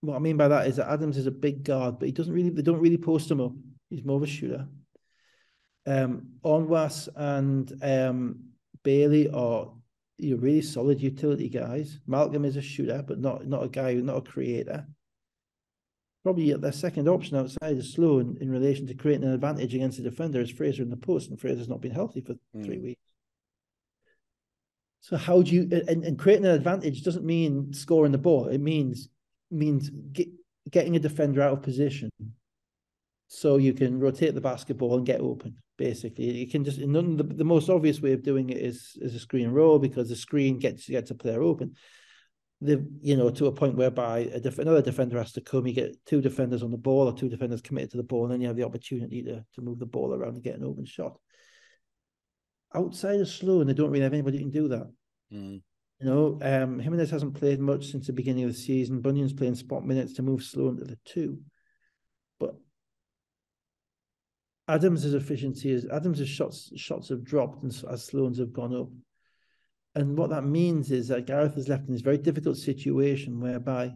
what I mean by that is that Adams is a big guard, but he doesn't really. They don't really post him up. He's more of a shooter. Um, Onwas and um, Bailey are you know, really solid utility guys. Malcolm is a shooter, but not not a guy, not a creator. Probably their second option outside is Sloan, in relation to creating an advantage against the defender is Fraser in the post, and Fraser's not been healthy for mm. three weeks. So how do you and, and creating an advantage doesn't mean scoring the ball. It means means get, getting a defender out of position so you can rotate the basketball and get open. Basically, you can just none the, the most obvious way of doing it is is a screen roll because the screen gets gets a player open. The you know to a point whereby a def- another defender has to come. You get two defenders on the ball or two defenders committed to the ball, and then you have the opportunity to to move the ball around and get an open shot outside of Sloan, they don't really have anybody who can do that. Mm. You know, um, Jimenez hasn't played much since the beginning of the season. Bunyan's playing spot minutes to move Sloan to the two. But Adams' efficiency is Adams' shots shots have dropped and as Sloan's have gone up. And what that means is that Gareth is left in this very difficult situation whereby,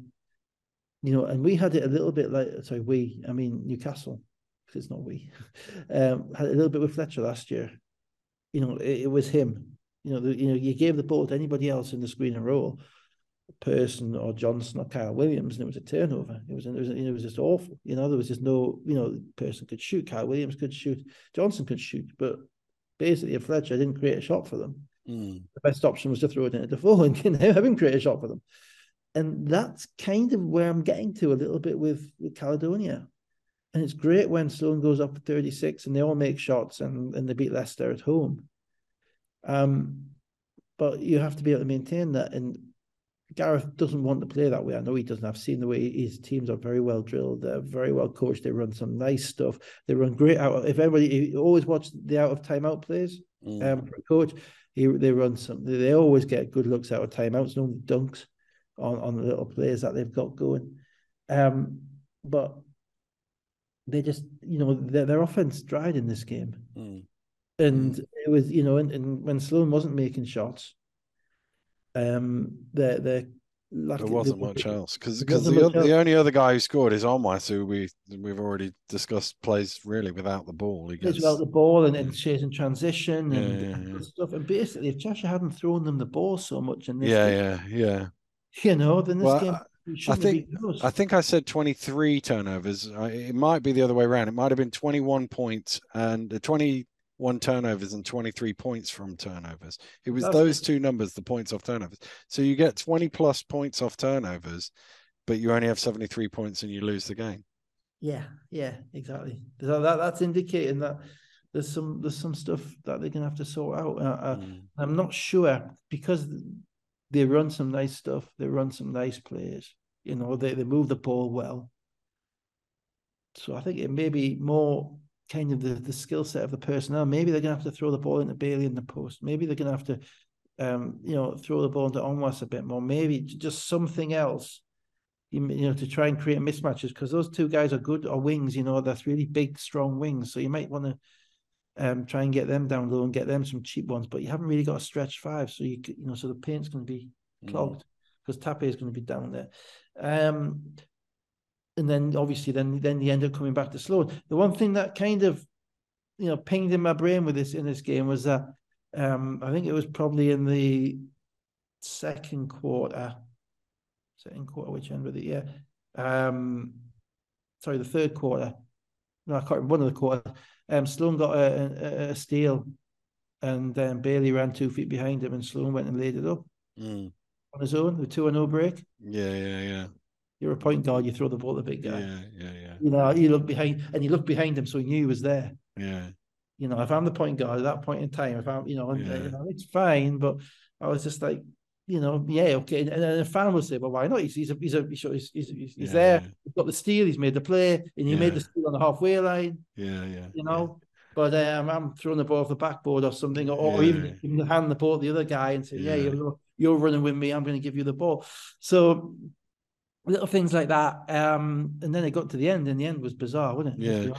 you know, and we had it a little bit like sorry, we, I mean Newcastle, because it's not we, um, had a little bit with Fletcher last year you know, it, it was him. You know, the, you know, you gave the ball to anybody else in the screen and roll, Person or Johnson or Kyle Williams, and it was a turnover. It was, it was, it was just awful. You know, there was just no, you know, person could shoot. Kyle Williams could shoot. Johnson could shoot, but basically, if Fletcher didn't create a shot for them, mm. the best option was to throw it into Defoe and have him create a shot for them. And that's kind of where I'm getting to a little bit with, with Caledonia. And it's great when Sloan goes up at 36 and they all make shots and, and they beat Leicester at home. Um, but you have to be able to maintain that. And Gareth doesn't want to play that way. I know he doesn't. I've seen the way his teams are very well drilled. They're very well coached. They run some nice stuff. They run great out. If everybody you always watch the out of timeout plays mm. um, for a coach, he, they run some. They always get good looks out of timeouts, no dunks on on the little plays that they've got going. Um, but they just you know their, their offense dried in this game, mm. and mm. it was you know and, and when Sloan wasn't making shots, um, they they there wasn't much else because because the, the only other guy who scored is Onwas, who we we've already discussed plays really without the ball. He gets without the ball and, and chasing transition and, yeah, yeah, yeah. stuff. And basically, if Cheshire hadn't thrown them the ball so much in this, yeah, game, yeah, yeah, you know, then this well, game I think I think I said 23 turnovers. It might be the other way around. It might have been 21 points and 21 turnovers and 23 points from turnovers. It was That's those two numbers, the points off turnovers. So you get 20 plus points off turnovers, but you only have 73 points and you lose the game. Yeah, yeah, exactly. So that, that's indicating that there's some there's some stuff that they're gonna have to sort out. Uh, uh, mm. I'm not sure because they run some nice stuff. They run some nice plays. You know, they they move the ball well. So I think it may be more kind of the, the skill set of the personnel. Maybe they're going to have to throw the ball into Bailey in the post. Maybe they're going to have to, um, you know, throw the ball into Onwas a bit more. Maybe just something else, you, know, to try and create mismatches because those two guys are good or wings. You know, that's really big, strong wings. So you might want to um, try and get them down low and get them some cheap ones. But you haven't really got a stretch five, so you you know, so the paint's going to be mm. clogged because mm. Teague is going to be down there. Um, and then obviously then then he end up coming back to Sloan. The one thing that kind of you know pinged in my brain with this in this game was that um, I think it was probably in the second quarter, second quarter, which end with it? Yeah, um, sorry, the third quarter. No, I can't remember one of the quarter. Um, Sloan got a, a, a steal, and then Bailey ran two feet behind him, and Sloan went and laid it up mm. on his own with two and no break. Yeah, yeah, yeah. You're a point guard. You throw the ball to the big guy. Yeah, yeah, yeah. You know, you look behind and you look behind him, so he knew he was there. Yeah. You know, if I'm the point guard at that point in time, if I'm, you know, and, yeah. you know it's fine, but I was just like, you know, yeah, okay. And, then the fan will say, well, why not? He's he's a, he's a, he's, he's, he's yeah, there. Yeah. He's got the steal. He's made the play, and he yeah. made the steal on the halfway line. Yeah, yeah. You know, but um, I'm throwing the ball off the backboard or something, or, or even, even hand the ball to the other guy and say, yeah, you're, you're running with me. I'm going to give you the ball. So little things like that. Um, and then it got to the end, and the end was bizarre, wasn't it? Yeah.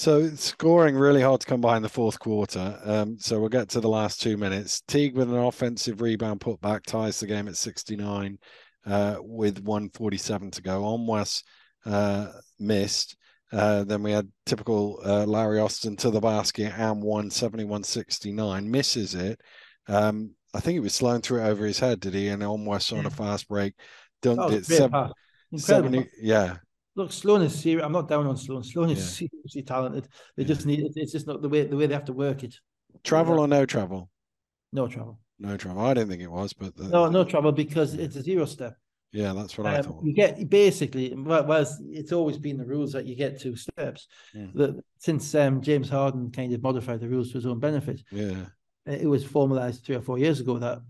So scoring really hard to come by in the fourth quarter. Um, so we'll get to the last two minutes. Teague with an offensive rebound putback ties the game at 69 uh, with 147 to go. Onwas uh, missed. Uh, then we had typical uh, Larry Austin to the basket and 171 69. Misses it. Um, I think he was slowing through it over his head, did he? And Onwas on a fast break dunked it. Seven, 70, yeah. Look, Sloan is serious. I'm not down on Sloan. Sloan is yeah. seriously talented. They yeah. just need it. it's just not the way the way they have to work it. Travel yeah. or no travel? No travel. No travel. I didn't think it was, but the, no, no travel because it's a zero step. Yeah, that's what um, I thought. You get basically, well, it's always been the rules that you get two steps. That since um, James Harden kind of modified the rules for his own benefit. Yeah it was formalized three or four years ago that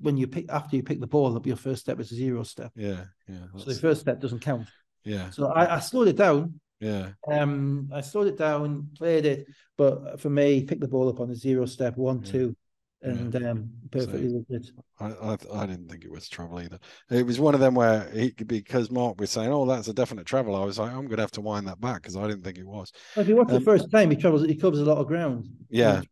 when you pick after you pick the ball up, your first step is a zero step. Yeah, yeah. So the first step doesn't count. Yeah. So I, I slowed it down. Yeah. Um, I slowed it down, played it, but for me, pick the ball up on a zero step, one, yeah. two, and yeah. um, perfectly so legit. I, I, I didn't think it was trouble either. It was one of them where he because Mark was saying, "Oh, that's a definite travel." I was like, "I'm going to have to wind that back" because I didn't think it was. Well, if you watch um, the first time, he travels, he covers a lot of ground. Yeah,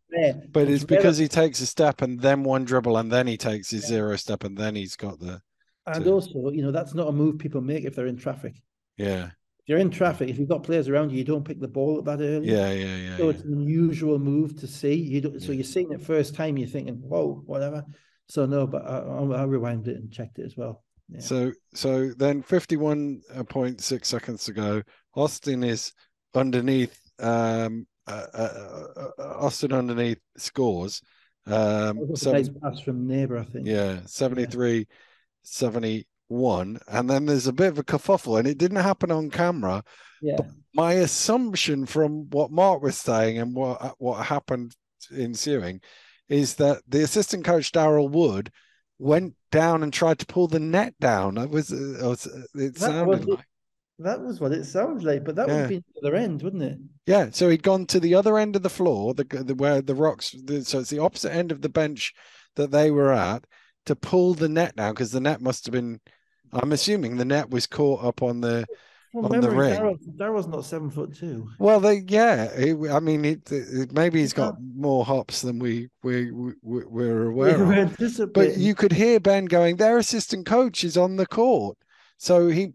but it's, because he takes a step and then one dribble and then he takes his yeah. zero step and then he's got the. And two. also, you know, that's not a move people make if they're in traffic. Yeah If you're in traffic, if you've got players around you, you don't pick the ball up that early. Yeah, yeah, yeah. So yeah. it's an unusual move to see. You don't, yeah. so you're seeing it first time, you're thinking, whoa, whatever. So no, but I, I, I rewound it and checked it as well. Yeah. So so then 51.6 seconds to go. Austin is underneath. Um, uh, uh, uh, Austin underneath scores. Um, seven, nice pass from Neighbour, I think. Yeah, 73, 70 one, and then there's a bit of a kerfuffle, and it didn't happen on camera. Yeah. But my assumption from what Mark was saying and what uh, what happened ensuing is that the assistant coach Daryl Wood went down and tried to pull the net down. Uh, uh, it was, it, was, it sounded like. That was what it sounds like, but that yeah. would be the other end, wouldn't it? Yeah. So he'd gone to the other end of the floor, the, the where the rocks. The, so it's the opposite end of the bench that they were at to pull the net down because the net must have been I'm assuming the net was caught up on the on the ring. Daryl, Daryl's not seven foot two. Well, they yeah. It, I mean, it, it, maybe he's got more hops than we we, we we're aware we of. But you could hear Ben going, "Their assistant coach is on the court." So he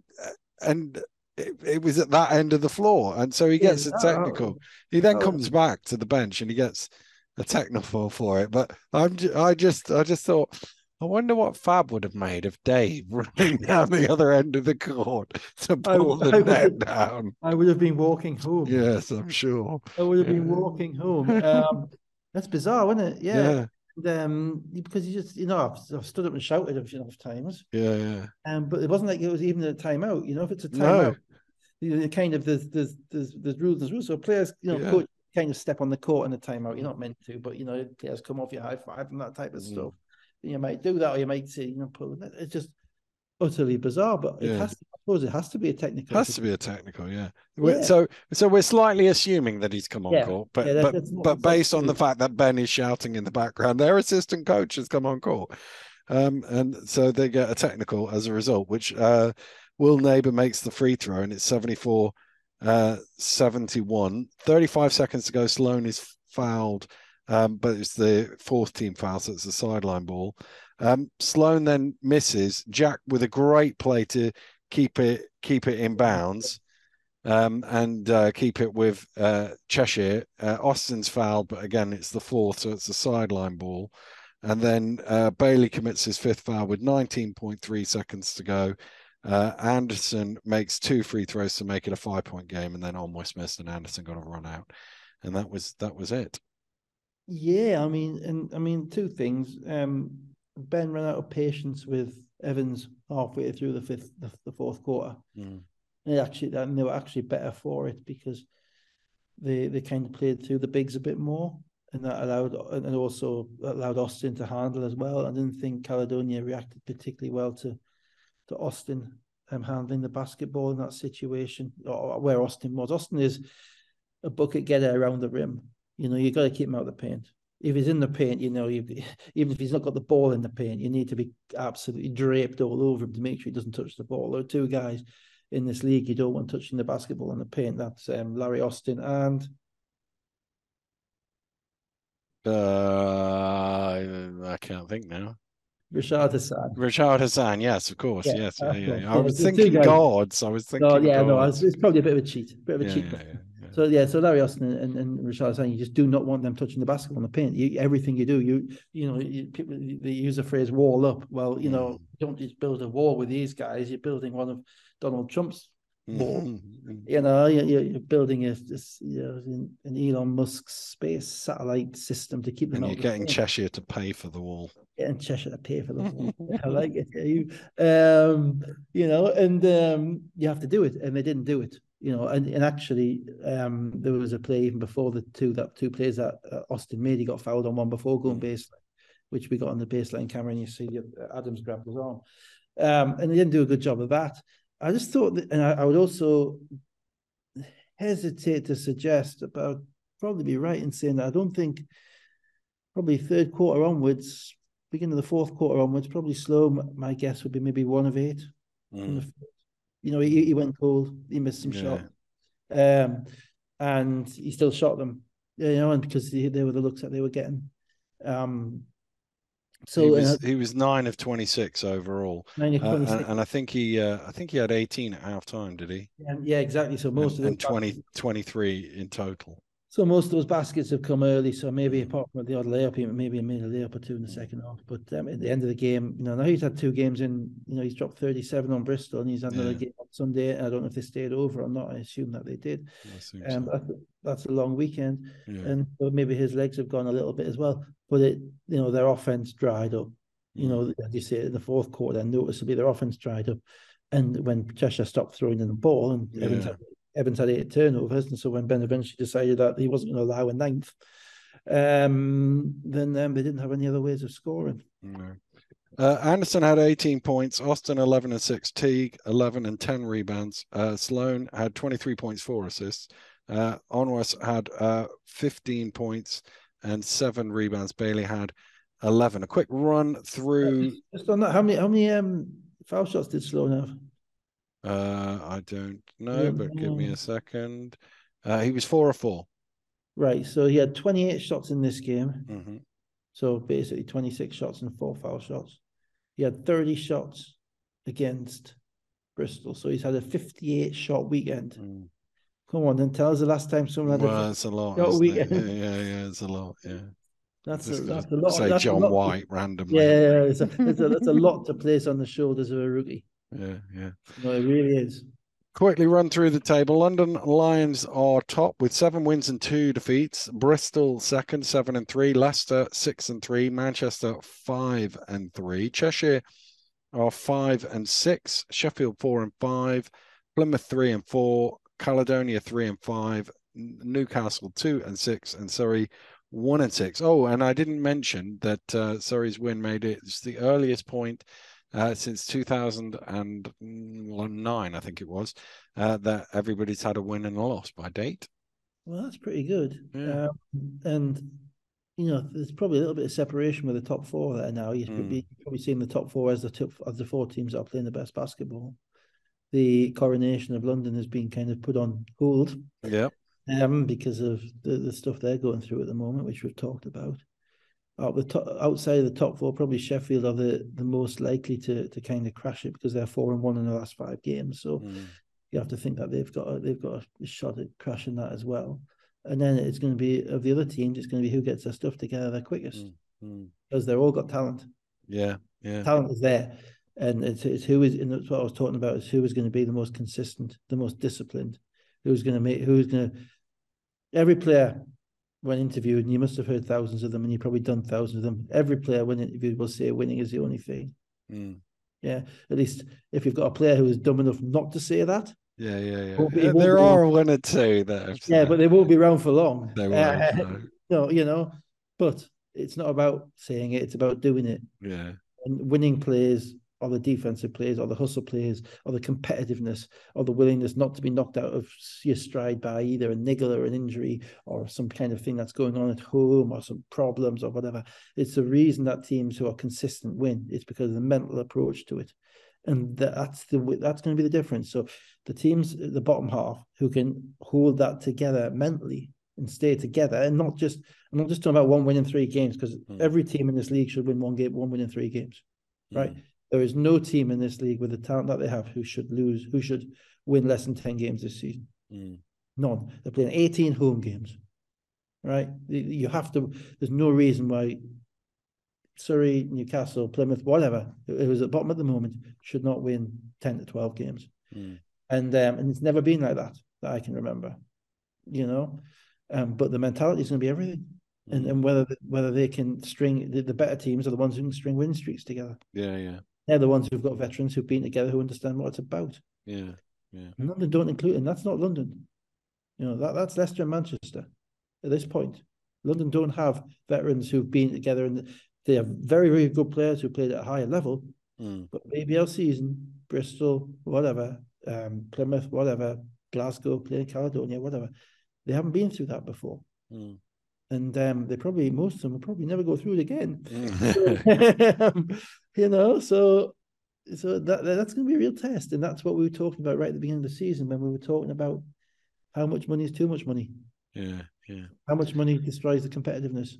and it, it, was at that end of the floor, and so he gets yeah, a technical. He then oh. comes back to the bench and he gets a technical for it. But I'm I just I just thought I wonder what Fab would have made of Dave running down the other end of the court to pull I, the I net would, down. I would have been walking home. Yes, I'm sure. I would have yeah. been walking home. Um, That's bizarre, isn't it? Yeah. yeah. And, um, because you just, you know, I've, I've, stood up and shouted a few enough times. Yeah, yeah. Um, but it wasn't like it was even a timeout. You know, if it's a timeout, no. you know, kind of there's there's there's there's rules, there's rules. So players, you know, yeah. coach kind of step on the court in a timeout. You're not meant to, but you know, players come off your high five and that type of mm. stuff. You might do that, or you might see, you know, pull. It's just utterly bizarre, but it has to, I suppose it has to be a technical. It has to be a technical, yeah. yeah. So, so we're slightly assuming that he's come on yeah. court, but yeah, but but based on the fact that Ben is shouting in the background, their assistant coach has come on court, um, and so they get a technical as a result, which uh, Will Neighbour makes the free throw, and it's 74 uh, 71. 35 seconds to go. Sloan is fouled, um, but it's the fourth team foul, so it's a sideline ball. Um, Sloan then misses. Jack with a great play to keep it keep it in bounds. Um, and uh, keep it with uh, Cheshire. Uh, Austin's fouled, but again, it's the fourth, so it's a sideline ball. And then uh, Bailey commits his fifth foul with 19.3 seconds to go. Uh, Anderson makes two free throws to make it a five point game, and then almost missed, and Anderson got a run out, and that was that was it. Yeah, I mean, and I mean two things. Um, Ben ran out of patience with Evans halfway through the fifth, the, the fourth quarter. Mm. And actually, and they were actually better for it because they they kind of played through the bigs a bit more, and that allowed and also allowed Austin to handle as well. I didn't think Caledonia reacted particularly well to to Austin um, handling the basketball in that situation, or where Austin was. Austin is a bucket getter around the rim. You know, you've got to keep him out of the paint if he's in the paint, you know, you, even if he's not got the ball in the paint, you need to be absolutely draped all over him to make sure he doesn't touch the ball. There are two guys in this league you don't want touching the basketball in the paint. That's um, Larry Austin and. Uh, I can't think now. Richard Hassan. Richard Hassan, yes, of course, yeah, yes. Yeah, yeah. I was thinking guards. I was thinking. Oh, yeah, gods. no, it's probably a bit of a cheat, a bit of a cheat. So yeah, so Larry Austin and, and Rashad saying you just do not want them touching the basketball on the paint. You, everything you do, you you know, you, people they use the phrase "wall up." Well, you know, mm. you don't just build a wall with these guys. You're building one of Donald Trump's wall. Mm-hmm. You know, you're, you're building a this, you know, an Elon Musk space satellite system to keep them. And you're getting Cheshire to pay for the wall. Getting Cheshire to pay for the wall. I like it. You, um, you know, and um, you have to do it, and they didn't do it you know, and, and actually, um, there was a play even before the two that two plays that uh, Austin made. He got fouled on one before going mm. baseline, which we got on the baseline camera, and you see uh, Adams grabbed his arm, um, and he didn't do a good job of that. I just thought that, and I, I would also hesitate to suggest about probably be right in saying that I don't think probably third quarter onwards, beginning of the fourth quarter onwards, probably Sloan. My guess would be maybe one of eight. Mm. You know, he, he went cold. He missed some yeah. shots, um, and he still shot them. You know, and because they, they were the looks that they were getting. Um, so he was, uh, he was nine of twenty six overall, nine of 26. Uh, and, and, I think he uh, I think he had eighteen at half time. Did he? Yeah, yeah, exactly. So most and, of and 20, 23 in total. So most of those baskets have come early. So maybe apart from the odd layup, he maybe made a layup or two in the second half. But um, at the end of the game, you know, now he's had two games in. You know, he's dropped thirty-seven on Bristol, and he's had another yeah. game on Sunday. I don't know if they stayed over or not. I assume that they did. Um, so. that's a long weekend, yeah. and maybe his legs have gone a little bit as well. But it, you know, their offense dried up. You know, as you say, in the fourth quarter, noticeably their offense dried up. And when Cheshire stopped throwing in the ball and yeah. Evans had Evans had eight turnovers, and so when Ben eventually decided that he wasn't going to allow a ninth, um, then um, they didn't have any other ways of scoring. Uh, Anderson had 18 points, Austin 11 and 6, Teague 11 and 10 rebounds. Uh, Sloan had 23 points, four assists. Uh, Onwas had uh, 15 points and seven rebounds. Bailey had 11. A quick run through. Just on that, how many how many um, foul shots did Sloan have? Uh, I don't know, but give me a second. Uh, he was four or four. Right. So he had 28 shots in this game. Mm-hmm. So basically 26 shots and four foul shots. He had 30 shots against Bristol. So he's had a 58 shot weekend. Mm. Come on, then tell us the last time someone had well, a, it's a lot, shot weekend. It? Yeah, yeah, yeah, it's a lot. Yeah. That's a, that's a lot. Say John White randomly. Yeah, it's a, it's, a, it's a lot to place on the shoulders of a rookie. Yeah, yeah. No, it really is. quickly run through the table. London Lions are top with seven wins and two defeats. Bristol second, seven and three. Leicester six and three. Manchester five and three. Cheshire are five and six. Sheffield four and five. Plymouth three and four. Caledonia three and five. Newcastle two and six, and Surrey one and six. Oh, and I didn't mention that uh, Surrey's win made it it's the earliest point uh, since 2009, I think it was, uh, that everybody's had a win and a loss by date. Well, that's pretty good. Yeah. Um, and you know, there's probably a little bit of separation with the top four there now. You're Mm. probably, probably seeing the top four as the top as the four teams that are playing the best basketball. The coronation of London has been kind of put on hold Yeah. um, because of the, the stuff they're going through at the moment, which we've talked about. Out the top, outside of the top four, probably Sheffield are the, the most likely to to kind of crash it because they're four and one in the last five games. So Mm. you have to think that they've got a, they've got a shot at crashing that as well. And then it's going to be of the other teams, it's going to be who gets their stuff together the quickest Mm. Mm. because they're all got talent. Yeah. Yeah. Talent is there, and it's it's who is and that's what I was talking about is who is going to be the most consistent, the most disciplined, who's going to make who's going to every player when interviewed, and you must have heard thousands of them, and you've probably done thousands of them. Every player when interviewed will say winning is the only thing. Mm. Yeah, at least if you've got a player who is dumb enough not to say that, Yeah. Yeah. Yeah. Won't be- Yeah, won't there are one or two that yeah, but they won't be around for long. they Uh, were. no, you know, but it's not about saying it, it's about doing it. yeah. And winning plays or the defensive players or the hustle players or the competitiveness or the willingness not to be knocked out of your stride by either a niggle or an injury or some kind of thing that's going on at home or some problems or whatever. It's the reason that teams who are consistent win. It's because of the mental approach to it. And that's the that's going to be the difference. So the teams at the bottom half who can hold that together mentally and stay together and not just I'm not just talking about one win in three games because Mm. every team in this league should win one game, one win in three games. Right. Mm. There is no team in this league with the talent that they have who should lose, who should win less than 10 games this season. Mm. None. They're playing 18 home games. Right? You- You have to, there's no reason why Surrey, Newcastle, Plymouth, whatever, it was at the bottom at the moment, should not win 10 to 12 games. Mm. And um, and it's never been like that that I can remember. You know? Um, but the mentality is going to be everything. And, Mm. and whether whether they can string the, the better teams are the ones who can string win streaks together. Yeah. Yeah. They're the ones who've got veterans who've been together who understand what it's about. Yeah. And London don't include, and that's not London. You know, that, that's Leicester and Manchester at this point. London don't have veterans who've been together and they have very, very good players who played at a higher level, Mm. but ABL season, Bristol, whatever, um, Plymouth, whatever, Glasgow, playing Caledonia, whatever. They haven't been through that before. Mm. And um, they probably, most of them will probably never go through it again. Mm. you know, so so that that's going to be a real test, and that's what we were talking about right at the beginning of the season when we were talking about how much money is too much money, yeah. Yeah. how much money destroys the competitiveness.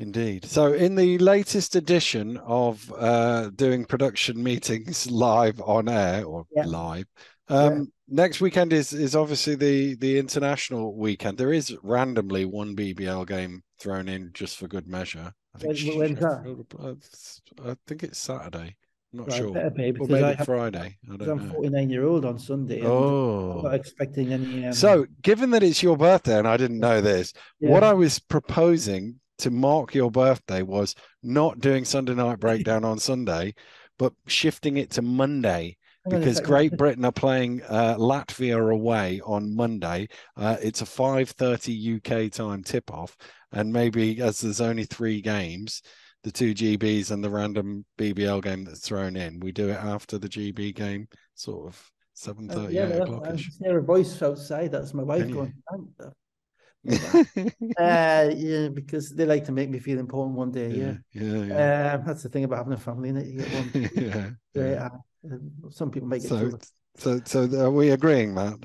Indeed. So, in the latest edition of uh, doing production meetings live on air or Yeah. live, um, next weekend is is obviously the the international weekend. There is randomly one BBL game thrown in just for good measure. I think. When- when's that? Uh, I think it's Saturday. I'm not Right, sure. better be Or because maybe I have, Friday. I because I'm don't know. 49 year old on Sunday. Oh. not expecting any. Um, So, given that it's your birthday and I didn't know this, what. I was proposing to mark your birthday was not doing Sunday night breakdown on Sunday, but shifting it to Monday Hang on a because. Great Britain are playing uh, Latvia away on Monday. Uh, it's a 5:30 UK time tip-off, and maybe as there's only three games, the two GBs and the random BBL game that's thrown in, we do it after the GB game, sort of 7:30, Uh, yeah, o'clock I hear a voice outside. That's my wife going. Uh, yeah, because they like to make me feel important one day. Yeah, yeah, yeah, Um, that's the thing about having a family, innit? You get one yeah. yeah. Some people make it. So, too. so, so are we agreeing, Matt?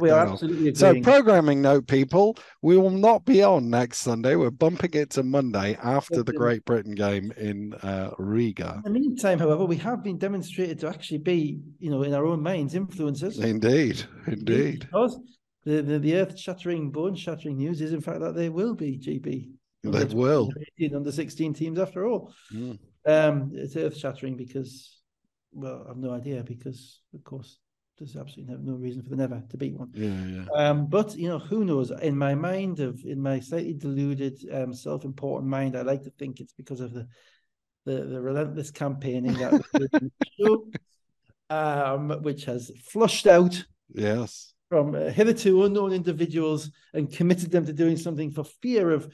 We are absolutely So, programming note, people, we will not be on next Sunday. We're bumping it to Monday after the Great Britain game in uh, Riga. In the meantime, however, we have been demonstrated to actually be, you know, in our own minds, influencers. Indeed, indeed. Because the, the, the earth shattering, bone shattering news is, in fact, that they will be GB. They under will. 18, under 16 teams after all. Mm. Um, it's earth shattering because, well, I've no idea because, of course, there's absolutely no, no reason for the never to beat one. Yeah, yeah. Um, but you know, who knows? In my mind of in my slightly deluded, um, self-important mind, I like to think it's because of the the, the relentless campaigning that show, um, which has flushed out yes from uh, hitherto unknown individuals and committed them to doing something for fear of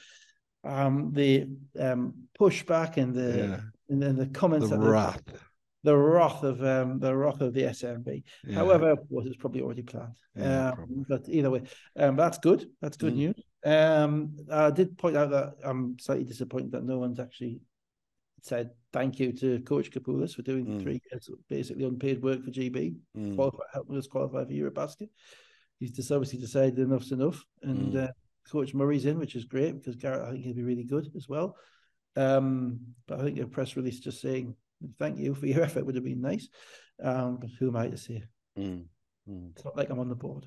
um, the um, pushback and the yeah. and then the comments the wrath. The, the wrath of um, the wrath of the SMB. Yeah. However, what is probably already planned. Yeah, um, but either way, um, that's good. That's good mm. news. Um, I did point out that I'm slightly disappointed that no one's actually said thank you to Coach Capoulas for doing mm. three years basically unpaid work for GB, mm. qualify, helping us qualify for Eurobasket. He's just obviously decided enough's enough, and mm. uh, Coach Murray's in, which is great because Gareth I think he'll be really good as well. Um, but I think a press release just saying thank you for your effort would have been nice. Um, but who am I to say? Mm. Mm. It's not like I'm on the board.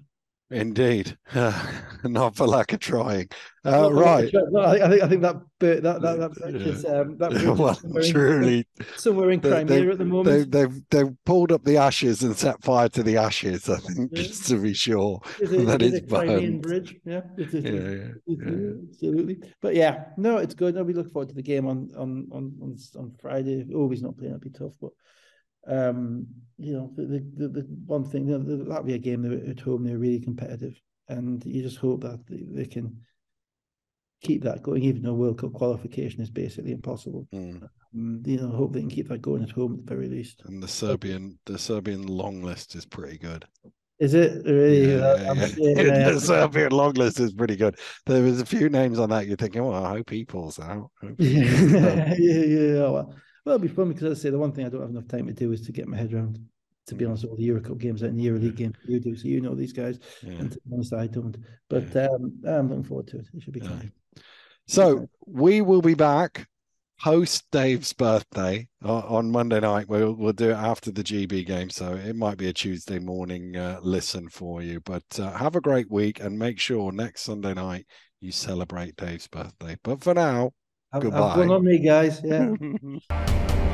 Indeed, not for lack of trying. Uh, right. No, I think I think that bit, that that that, that is, um, that well, somewhere truly in, somewhere in Crimea they, at the moment. They, they've they've pulled up the ashes and set fire to the ashes. I think yeah. just to be sure it is, that it it's burned. Bridge. Yeah, it is, yeah, yeah, yeah, absolutely. But yeah, no, it's good. No, we look forward to the game on on on on, on Friday. Oh, he's not playing. It'll be tough, but um, you know, the, the, the one thing, the, the Latvia game, they at home, they're really competitive. And you just hope that they, they can keep that going, even though World Cup qualification is basically impossible. Mm. Um, you know, hope they can keep that going at home at the very least. And the Serbian, the Serbian long list is pretty good. Is it really? Yeah, yeah, yeah. the Serbian long list is pretty good. There was a few names on that. You're thinking, well, I hope he pulls out. yeah, yeah, yeah. Well, well, it'll be fun because I say the one thing I don't have enough time to do is to get my head around. To be mm. honest, all the Euro Cup games and the Euro League games you do, so you know these guys, yeah. and to be honest, I don't. But yeah. um, I'm looking forward to it. It should be fun. So we will be back post Dave's birthday uh, on Monday night. We'll we'll do it after the GB game, so it might be a Tuesday morning uh, listen for you. But uh, have a great week and make sure next Sunday night you celebrate Dave's birthday. But for now, Goodbye. Have fun on me, guys. Yeah.